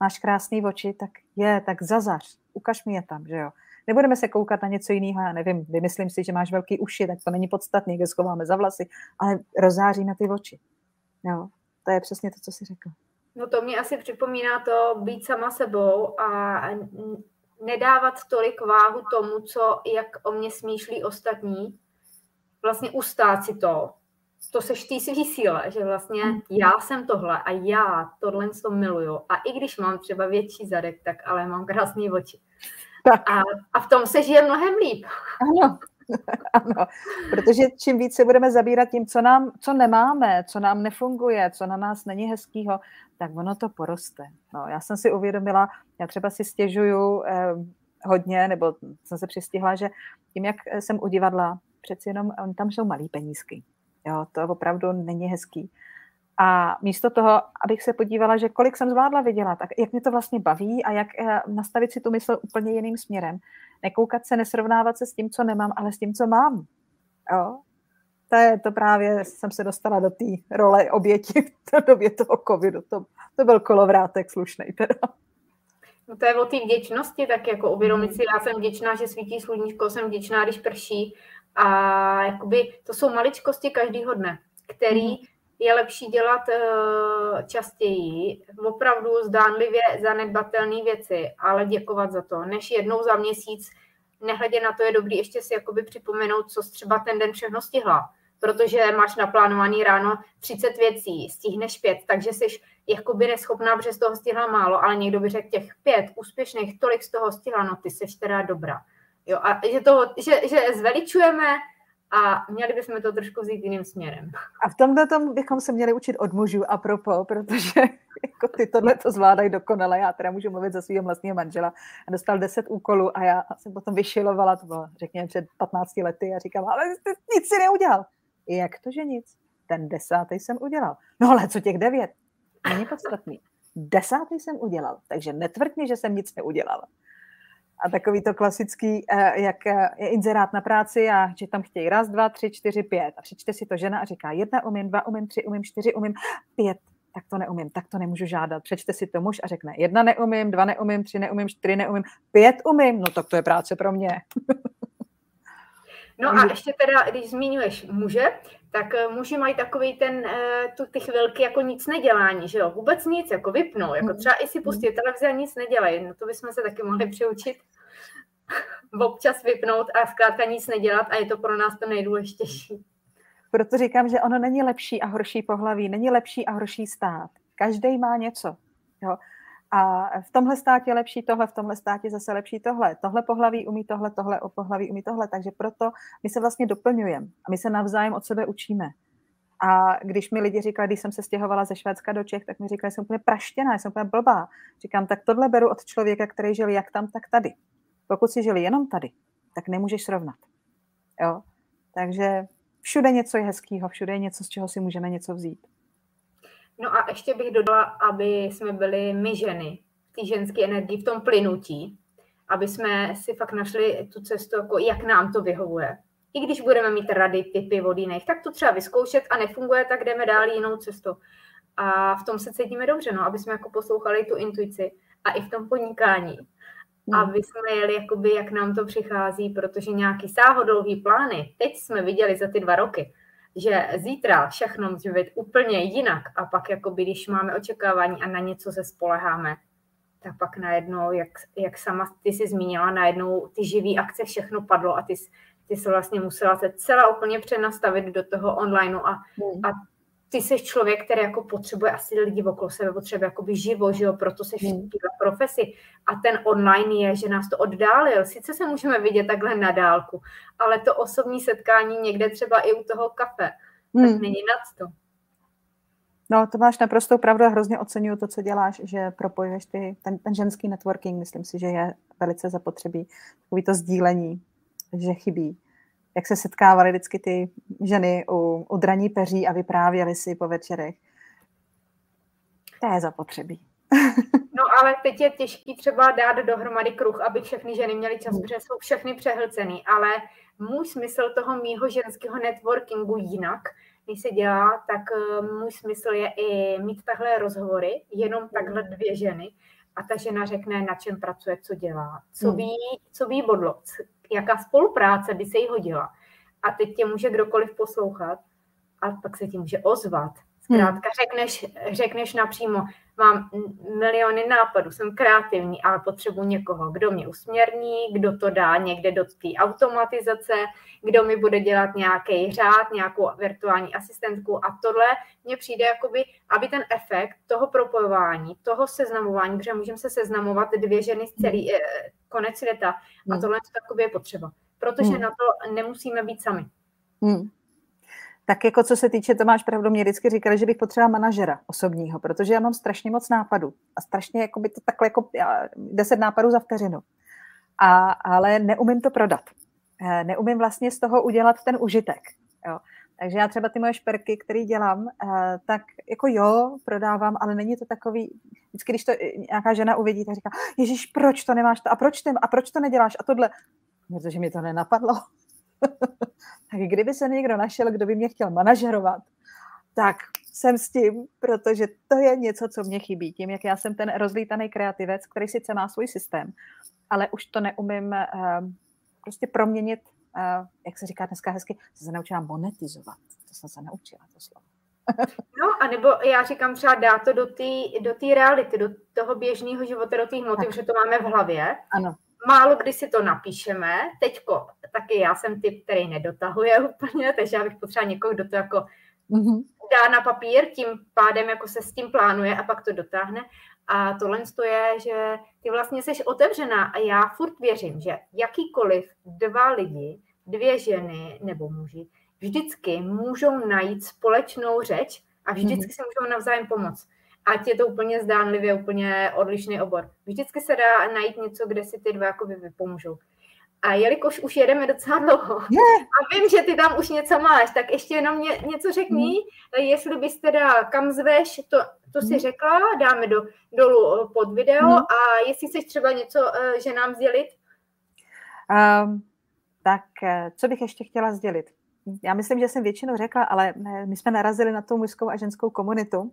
Máš krásný oči, tak je, tak zazař, ukaž mi je tam, že jo. Nebudeme se koukat na něco jiného, já nevím, vymyslím si, že máš velký uši, tak to není podstatný, kde schováme za vlasy, ale rozáří na ty oči. Jo, to je přesně to, co jsi řekl. No to mě asi připomíná to být sama sebou a nedávat tolik váhu tomu, co, jak o mě smýšlí ostatní, vlastně ustát si to, to seš ty svý síle, že vlastně mm. já jsem tohle a já tohle to miluju a i když mám třeba větší zadek, tak ale mám krásný oči. Tak. A, a v tom se žije mnohem líp. Ano, [laughs] ano, protože čím víc se budeme zabírat tím, co, nám, co nemáme, co nám nefunguje, co na nás není hezkýho, tak ono to poroste. No, já jsem si uvědomila, já třeba si stěžuju eh, hodně, nebo jsem se přistihla, že tím, jak jsem u divadla, přeci jenom tam jsou malý penízky. Jo, to opravdu není hezký. A místo toho, abych se podívala, že kolik jsem zvládla vydělat, tak jak mě to vlastně baví a jak eh, nastavit si tu mysl úplně jiným směrem. Nekoukat se, nesrovnávat se s tím, co nemám, ale s tím, co mám. Jo? To je to právě, jsem se dostala do té role oběti v době toho covidu. To, to byl kolovrátek slušnej teda. No to je o té vděčnosti, tak jako uvědomit si, já jsem vděčná, že svítí sluníčko, jsem vděčná, když prší a jakoby to jsou maličkosti každýho dne, který mm je lepší dělat uh, častěji, opravdu zdánlivě zanedbatelné věci, ale děkovat za to, než jednou za měsíc, nehledě na to je dobrý ještě si jakoby připomenout, co třeba ten den všechno stihla, protože máš naplánovaný ráno 30 věcí, stihneš pět, takže jsi jakoby neschopná, protože z toho stihla málo, ale někdo by řekl těch pět úspěšných, tolik z toho stihla, no ty jsi teda dobrá. Jo, a že, to, že, že zveličujeme a měli bychom to trošku vzít jiným směrem. A v tomhle tom bychom se měli učit od mužů a propo, protože [laughs] jako ty tohle to zvládají dokonale. Já teda můžu mluvit za svého vlastního manžela. A dostal 10 úkolů a já jsem potom vyšilovala, to bylo řekněme před 15 lety a říkám, ale ty nic si neudělal. Jak to, že nic? Ten desátý jsem udělal. No ale co těch devět? Není podstatný. Desátý jsem udělal, takže netvrď mi, že jsem nic neudělal a takový to klasický, eh, jak eh, je inzerát na práci a že tam chtějí raz, dva, tři, čtyři, pět. A přečte si to žena a říká jedna umím, dva umím, tři umím, čtyři umím, pět. Tak to neumím, tak to nemůžu žádat. Přečte si to muž a řekne jedna neumím, dva neumím, tři neumím, čtyři neumím, pět umím. No tak to je práce pro mě. [laughs] No a ještě teda, když zmiňuješ muže, tak eh, muži mají takový ten, eh, tu, ty chvilky jako nic nedělání, že jo, vůbec nic, jako vypnou, jako třeba i si pustí televizi a nic nedělají, no to bychom se taky mohli přiučit [laughs] občas vypnout a zkrátka nic nedělat a je to pro nás to nejdůležitější. Proto říkám, že ono není lepší a horší pohlaví, není lepší a horší stát. Každý má něco. Jo? A v tomhle státě lepší tohle, v tomhle státě zase lepší tohle. Tohle pohlaví umí tohle, tohle o pohlaví umí tohle. Takže proto my se vlastně doplňujeme a my se navzájem od sebe učíme. A když mi lidi říkali, když jsem se stěhovala ze Švédska do Čech, tak mi říkali, že jsem úplně praštěná, jsem úplně blbá. Říkám, tak tohle beru od člověka, který žil jak tam, tak tady. Pokud si žili jenom tady, tak nemůžeš srovnat. Jo? Takže všude něco je hezkého, všude je něco, z čeho si můžeme něco vzít. No a ještě bych dodala, aby jsme byli my ženy v té ženské energii, v tom plynutí, aby jsme si fakt našli tu cestu, jako jak nám to vyhovuje. I když budeme mít rady, typy od jiných, tak to třeba vyzkoušet a nefunguje, tak jdeme dál jinou cestou. A v tom se cítíme dobře, no, aby jsme jako poslouchali tu intuici a i v tom podnikání. Hmm. Aby jsme jeli, jakoby, jak nám to přichází, protože nějaký sáhodlouhý plány, teď jsme viděli za ty dva roky, že zítra všechno může být úplně jinak a pak jakoby, když máme očekávání a na něco se spoleháme, tak pak najednou, jak, jak sama ty si zmínila, najednou ty živý akce všechno padlo a ty, ty se vlastně musela se celá úplně přenastavit do toho online a, hmm. a ty jsi člověk, který jako potřebuje asi lidi okolo sebe, potřebuje jakoby živo, že jo, proto se hmm. v profesi. A ten online je, že nás to oddálil. Sice se můžeme vidět takhle na dálku, ale to osobní setkání někde třeba i u toho kafe, hmm. tak není nad to. No, to máš naprosto pravdu a hrozně oceňuju to, co děláš, že propojuješ ty, ten, ten ženský networking, myslím si, že je velice zapotřebí. Takový to sdílení, že chybí jak se setkávaly vždycky ty ženy u, u draní peří a vyprávěly si po večerech. To je zapotřebí. [laughs] No ale teď je těžký třeba dát dohromady kruh, aby všechny ženy měly čas, protože jsou všechny přehlcený, ale můj smysl toho mýho ženského networkingu jinak, když se dělá, tak eh, můj smysl je i mít takhle rozhovory, jenom takhle dvě ženy a ta žena řekne, na čem pracuje, co dělá, co hmm. ví, co ví bodlo, jaká spolupráce by se jí hodila. A teď tě může kdokoliv poslouchat a pak se ti může ozvat. Zkrátka hmm. řekneš, řekneš napřímo, mám miliony nápadů, jsem kreativní, ale potřebuji někoho, kdo mě usměrní, kdo to dá někde do té automatizace, kdo mi bude dělat nějaký řád, nějakou virtuální asistentku a tohle mně přijde, jakoby, aby ten efekt toho propojování, toho seznamování, protože můžeme se seznamovat dvě ženy z celý eh, konec světa a hmm. tohle je potřeba, protože hmm. na to nemusíme být sami. Hmm. Tak jako co se týče, to máš pravdu, mě vždycky říkali, že bych potřebovala manažera osobního, protože já mám strašně moc nápadů a strašně jako by to takhle jako deset nápadů za vteřinu. A, ale neumím to prodat. Eh, neumím vlastně z toho udělat ten užitek. Jo. Takže já třeba ty moje šperky, které dělám, eh, tak jako jo, prodávám, ale není to takový, vždycky, když to nějaká žena uvidí, tak říká, Ježíš, proč to nemáš to, a proč, ty, a proč to neděláš a tohle. Protože mi to nenapadlo. [laughs] tak kdyby se někdo našel, kdo by mě chtěl manažerovat, tak jsem s tím, protože to je něco, co mě chybí. Tím, jak já jsem ten rozlítaný kreativec, který sice má svůj systém, ale už to neumím uh, prostě proměnit, uh, jak se říká dneska hezky, jsem se naučila monetizovat. To jsem se naučila, to slovo. [laughs] no, a nebo já říkám třeba dát to do té do reality, do toho běžného života, do té hmoty, že to máme v hlavě. Ano málo kdy si to napíšeme. Teďko taky já jsem typ, který nedotahuje [laughs] úplně, takže já bych potřeba někoho, kdo to jako mm-hmm. dá na papír, tím pádem jako se s tím plánuje a pak to dotáhne. A tohle je, že ty vlastně jsi otevřená a já furt věřím, že jakýkoliv dva lidi, dvě ženy nebo muži, vždycky můžou najít společnou řeč a vždycky mm-hmm. si můžou navzájem pomoct ať je to úplně zdánlivě úplně odlišný obor. Vždycky se dá najít něco, kde si ty dva jakoby vypomůžou. A jelikož už jedeme docela dlouho yeah. a vím, že ty tam už něco máš, tak ještě jenom ně, něco řekni, mm. jestli bys teda kam zveš, to, to si mm. řekla, dáme do, dolů pod video mm. a jestli chceš třeba něco, uh, že nám sdělit? Um, tak eh, co bych ještě chtěla sdělit? Já myslím, že jsem většinou řekla, ale eh, my jsme narazili na tu mužskou a ženskou komunitu,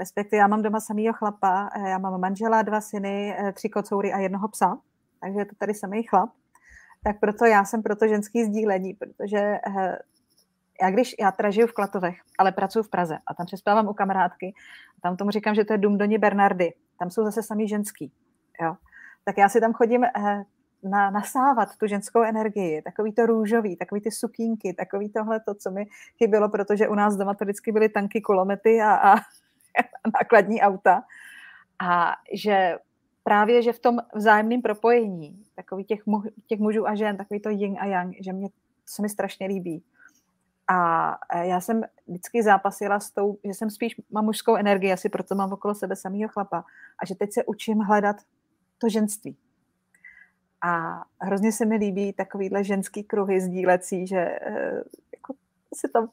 respektive já mám doma samýho chlapa, eh, já mám manžela, dva syny, eh, tři kocoury a jednoho psa, takže je to tady samý chlap. tak proto já jsem proto ženský sdílení, protože eh, já když, já teda žiju v Klatovech, ale pracuji v Praze a tam přespávám u kamarádky, tam tomu říkám, že to je dům Doni Bernardy, tam jsou zase samý ženský, jo. Tak já si tam chodím na, nasávat tu ženskou energii, takový to růžový, takový ty sukínky, takový tohle to, co mi chybělo, protože u nás doma to vždycky byly tanky, kulomety a, a [laughs] nákladní auta. A že právě, že v tom vzájemném propojení, takový těch, mu, těch mužů a žen, takový to yin a yang, že mě, se mi strašně líbí. A já jsem vždycky zápasila s tou, že jsem spíš, mám mužskou energii, asi proto mám okolo sebe samého chlapa. A že teď se učím hledat to ženství. A hrozně se mi líbí takovýhle ženský kruhy sdílecí, že eh, jako se tam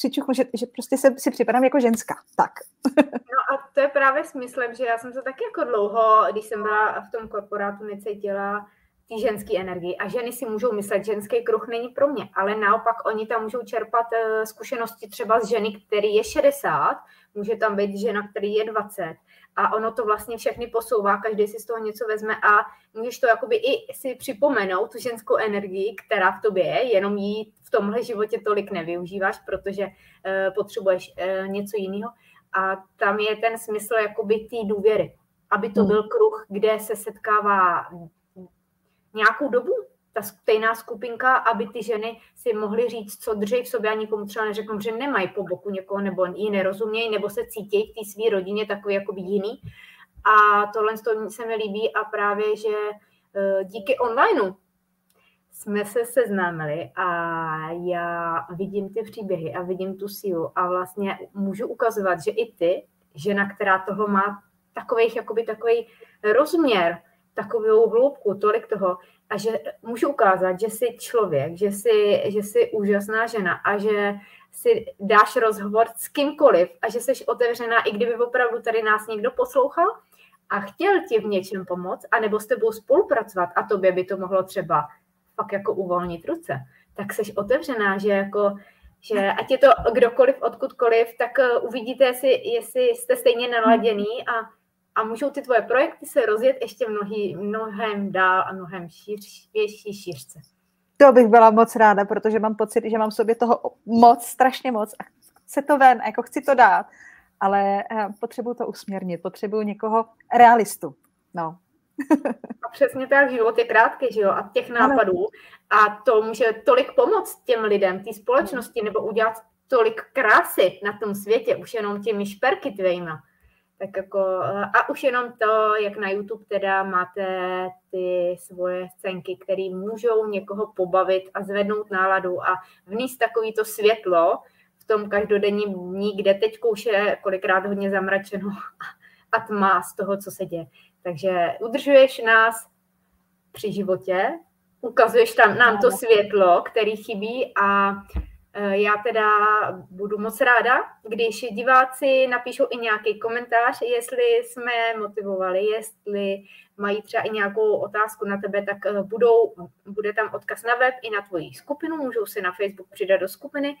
přičuchnu, že, že prostě se, si připadám jako ženská. Tak. [laughs] No a to je právě smyslem, že já jsem se taky jako dlouho, když jsem byla v tom korporátu, necítila ty ženské energii. A ženy si můžou myslet, že ženský kruh není pro mě, ale naopak oni tam můžou čerpat eh, zkušenosti třeba z ženy, který je 60, může tam být žena, který je 20 a ono to vlastně všechny posouvá, každý si z toho něco vezme a můžeš to jakoby i si připomenout, tu ženskou energii, která v tobě je, jenom ji v tomhle životě tolik nevyužíváš, protože uh, potřebuješ uh, něco jiného. A tam je ten smysl jakoby té důvěry, aby to hmm. byl kruh, kde se setkává nějakou dobu, ta stejná skupinka, aby ty ženy si mohly říct, co drží v sobě a nikomu třeba neřeknou, že nemají po boku někoho nebo ji nerozumějí, nebo se cítí v té své rodině takový jakoby jiný. A tohle se mi líbí a právě, že e, díky onlineu jsme se seznámili a já vidím ty příběhy a vidím tu sílu a vlastně můžu ukazovat, že i ty, žena, která toho má takových, jakoby takový rozměr, takovou hloubku, tolik toho, a že můžu ukázat, že jsi člověk, že jsi, že jsi úžasná žena a že si dáš rozhovor s kýmkoliv a že jsi otevřená, i kdyby opravdu tady nás někdo poslouchal a chtěl ti v něčem pomoct, anebo s tebou spolupracovat a tobě by to mohlo třeba fakt jako uvolnit ruce, tak jsi otevřená, že jako že ať je to kdokoliv, odkudkoliv, tak eh, uvidíte, jestli, jestli jste stejně naladěný a a můžou ty tvoje projekty se rozjet ještě mnohý, mnohem dál a mnohem šíř, větší šířce. To bych byla moc ráda, protože mám pocit, že mám v sobě toho moc, strašně moc a chci to ven, jako chci to dát, ale eh, potřebuju to usměrnit, potřebuju někoho realistu. No. A přesně tak, život je krátký, že jo, a těch nápadů a to může tolik pomoct těm lidem, té společnosti, nebo udělat tolik krásy na tom světě, už jenom těmi šperky tvejma tak jako, a už jenom to, jak na YouTube teda máte ty svoje scénky, které můžou někoho pobavit a zvednout náladu a vníst takový to světlo v tom každodenním dní, kde teď už je kolikrát hodně zamračeno a tma z toho, co se děje. Takže udržuješ nás při životě, ukazuješ tam nám to světlo, který chybí a Eh, já teda budu moc ráda, když diváci napíšou i nějaký komentář, jestli jsme motivovali, jestli mají třeba i nějakou otázku na tebe, tak eh, budou, bude tam odkaz na web i na tvoji skupinu, můžou se na Facebook přidat do skupiny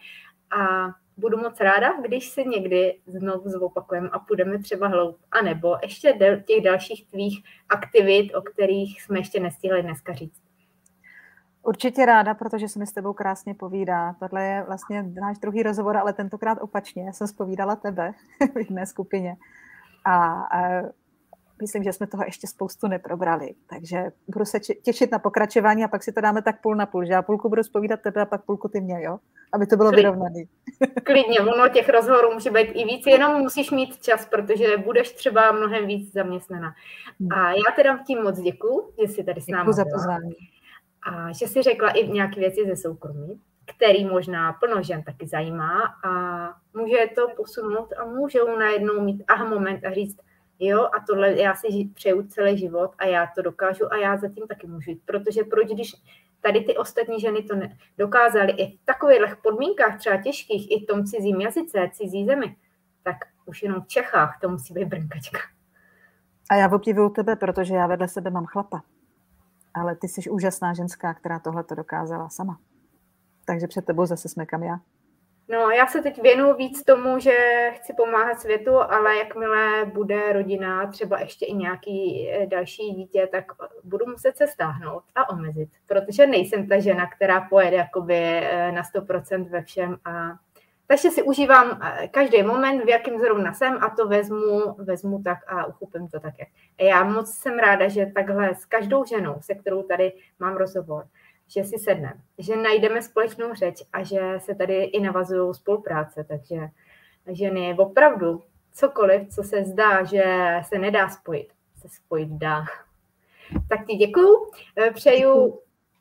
a budu moc ráda, když se někdy znovu zopakujeme a půjdeme třeba hloub, anebo ještě těch dalších tvých aktivit, o kterých jsme ještě nestihli dneska říct. Určitě ráda, protože se mi s tebou krásně povídá. Tohle je vlastně náš druhý rozhovor, ale tentokrát opačně. Já jsem spovídala tebe [laughs] v jedné skupině. A, a myslím, že jsme toho ještě spoustu neprobrali. Takže budu se těšit na pokračování a pak si to dáme tak půl na půl, že já půlku budu spovídat tebe a pak půlku ty mě, jo? Aby to bylo vyrovnané. [laughs] Klidně, ono těch rozhovorů může být i víc, jenom musíš mít čas, protože budeš třeba mnohem víc zaměstnaná. Hmm. A já teda tím moc děkuji, že jsi tady s námi. Děkuji za pozvání a že si řekla i nějaké věci ze soukromí, který možná plno žen taky zajímá a může to posunout a můžou najednou mít aha moment a říct, jo, a tohle já si přeju celý život a já to dokážu a já zatím taky můžu jít, protože proč, když tady ty ostatní ženy to dokázaly i v takových podmínkách třeba těžkých, i v tom cizím jazyce, cizí zemi, tak už jenom v Čechách to musí být brnkačka. A já obdivuju tebe, protože já vedle sebe mám chlapa ale ty jsi úžasná ženská, která tohle to dokázala sama. Takže před tebou zase smekám já. No, já se teď věnuju víc tomu, že chci pomáhat světu, ale jakmile bude rodina, třeba ještě i nějaký eh, další dítě, tak budu muset se stáhnout a omezit, protože nejsem ta žena, která pojede jakoby eh, na 100% ve všem a takže si užívám eh, každý moment, v jakém zrovna jsem a to vezmu, vezmu tak a uchopím to tak, jak. Já moc jsem ráda, že takhle s každou ženou, se kterou tady mám rozhovor, že si sedneme, že najdeme společnou řeč a že se tady i navazují spolupráce. Takže ženy opravdu cokoliv, co se zdá, že se nedá spojit, se spojit dá. Tak ti děkuju, eh, přeju,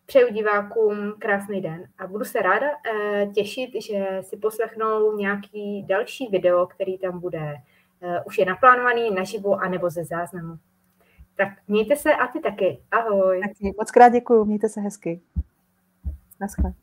přeju divákům krásný den a budu se ráda eh, těšit, že si poslechnou nějaký další video, který tam bude eh, už je naplánovaný naživo anebo ze záznamu. Tak mějte se a ty taky. Ahoj. Taky. Moc krát děkuju, mějte se hezky. Naschle.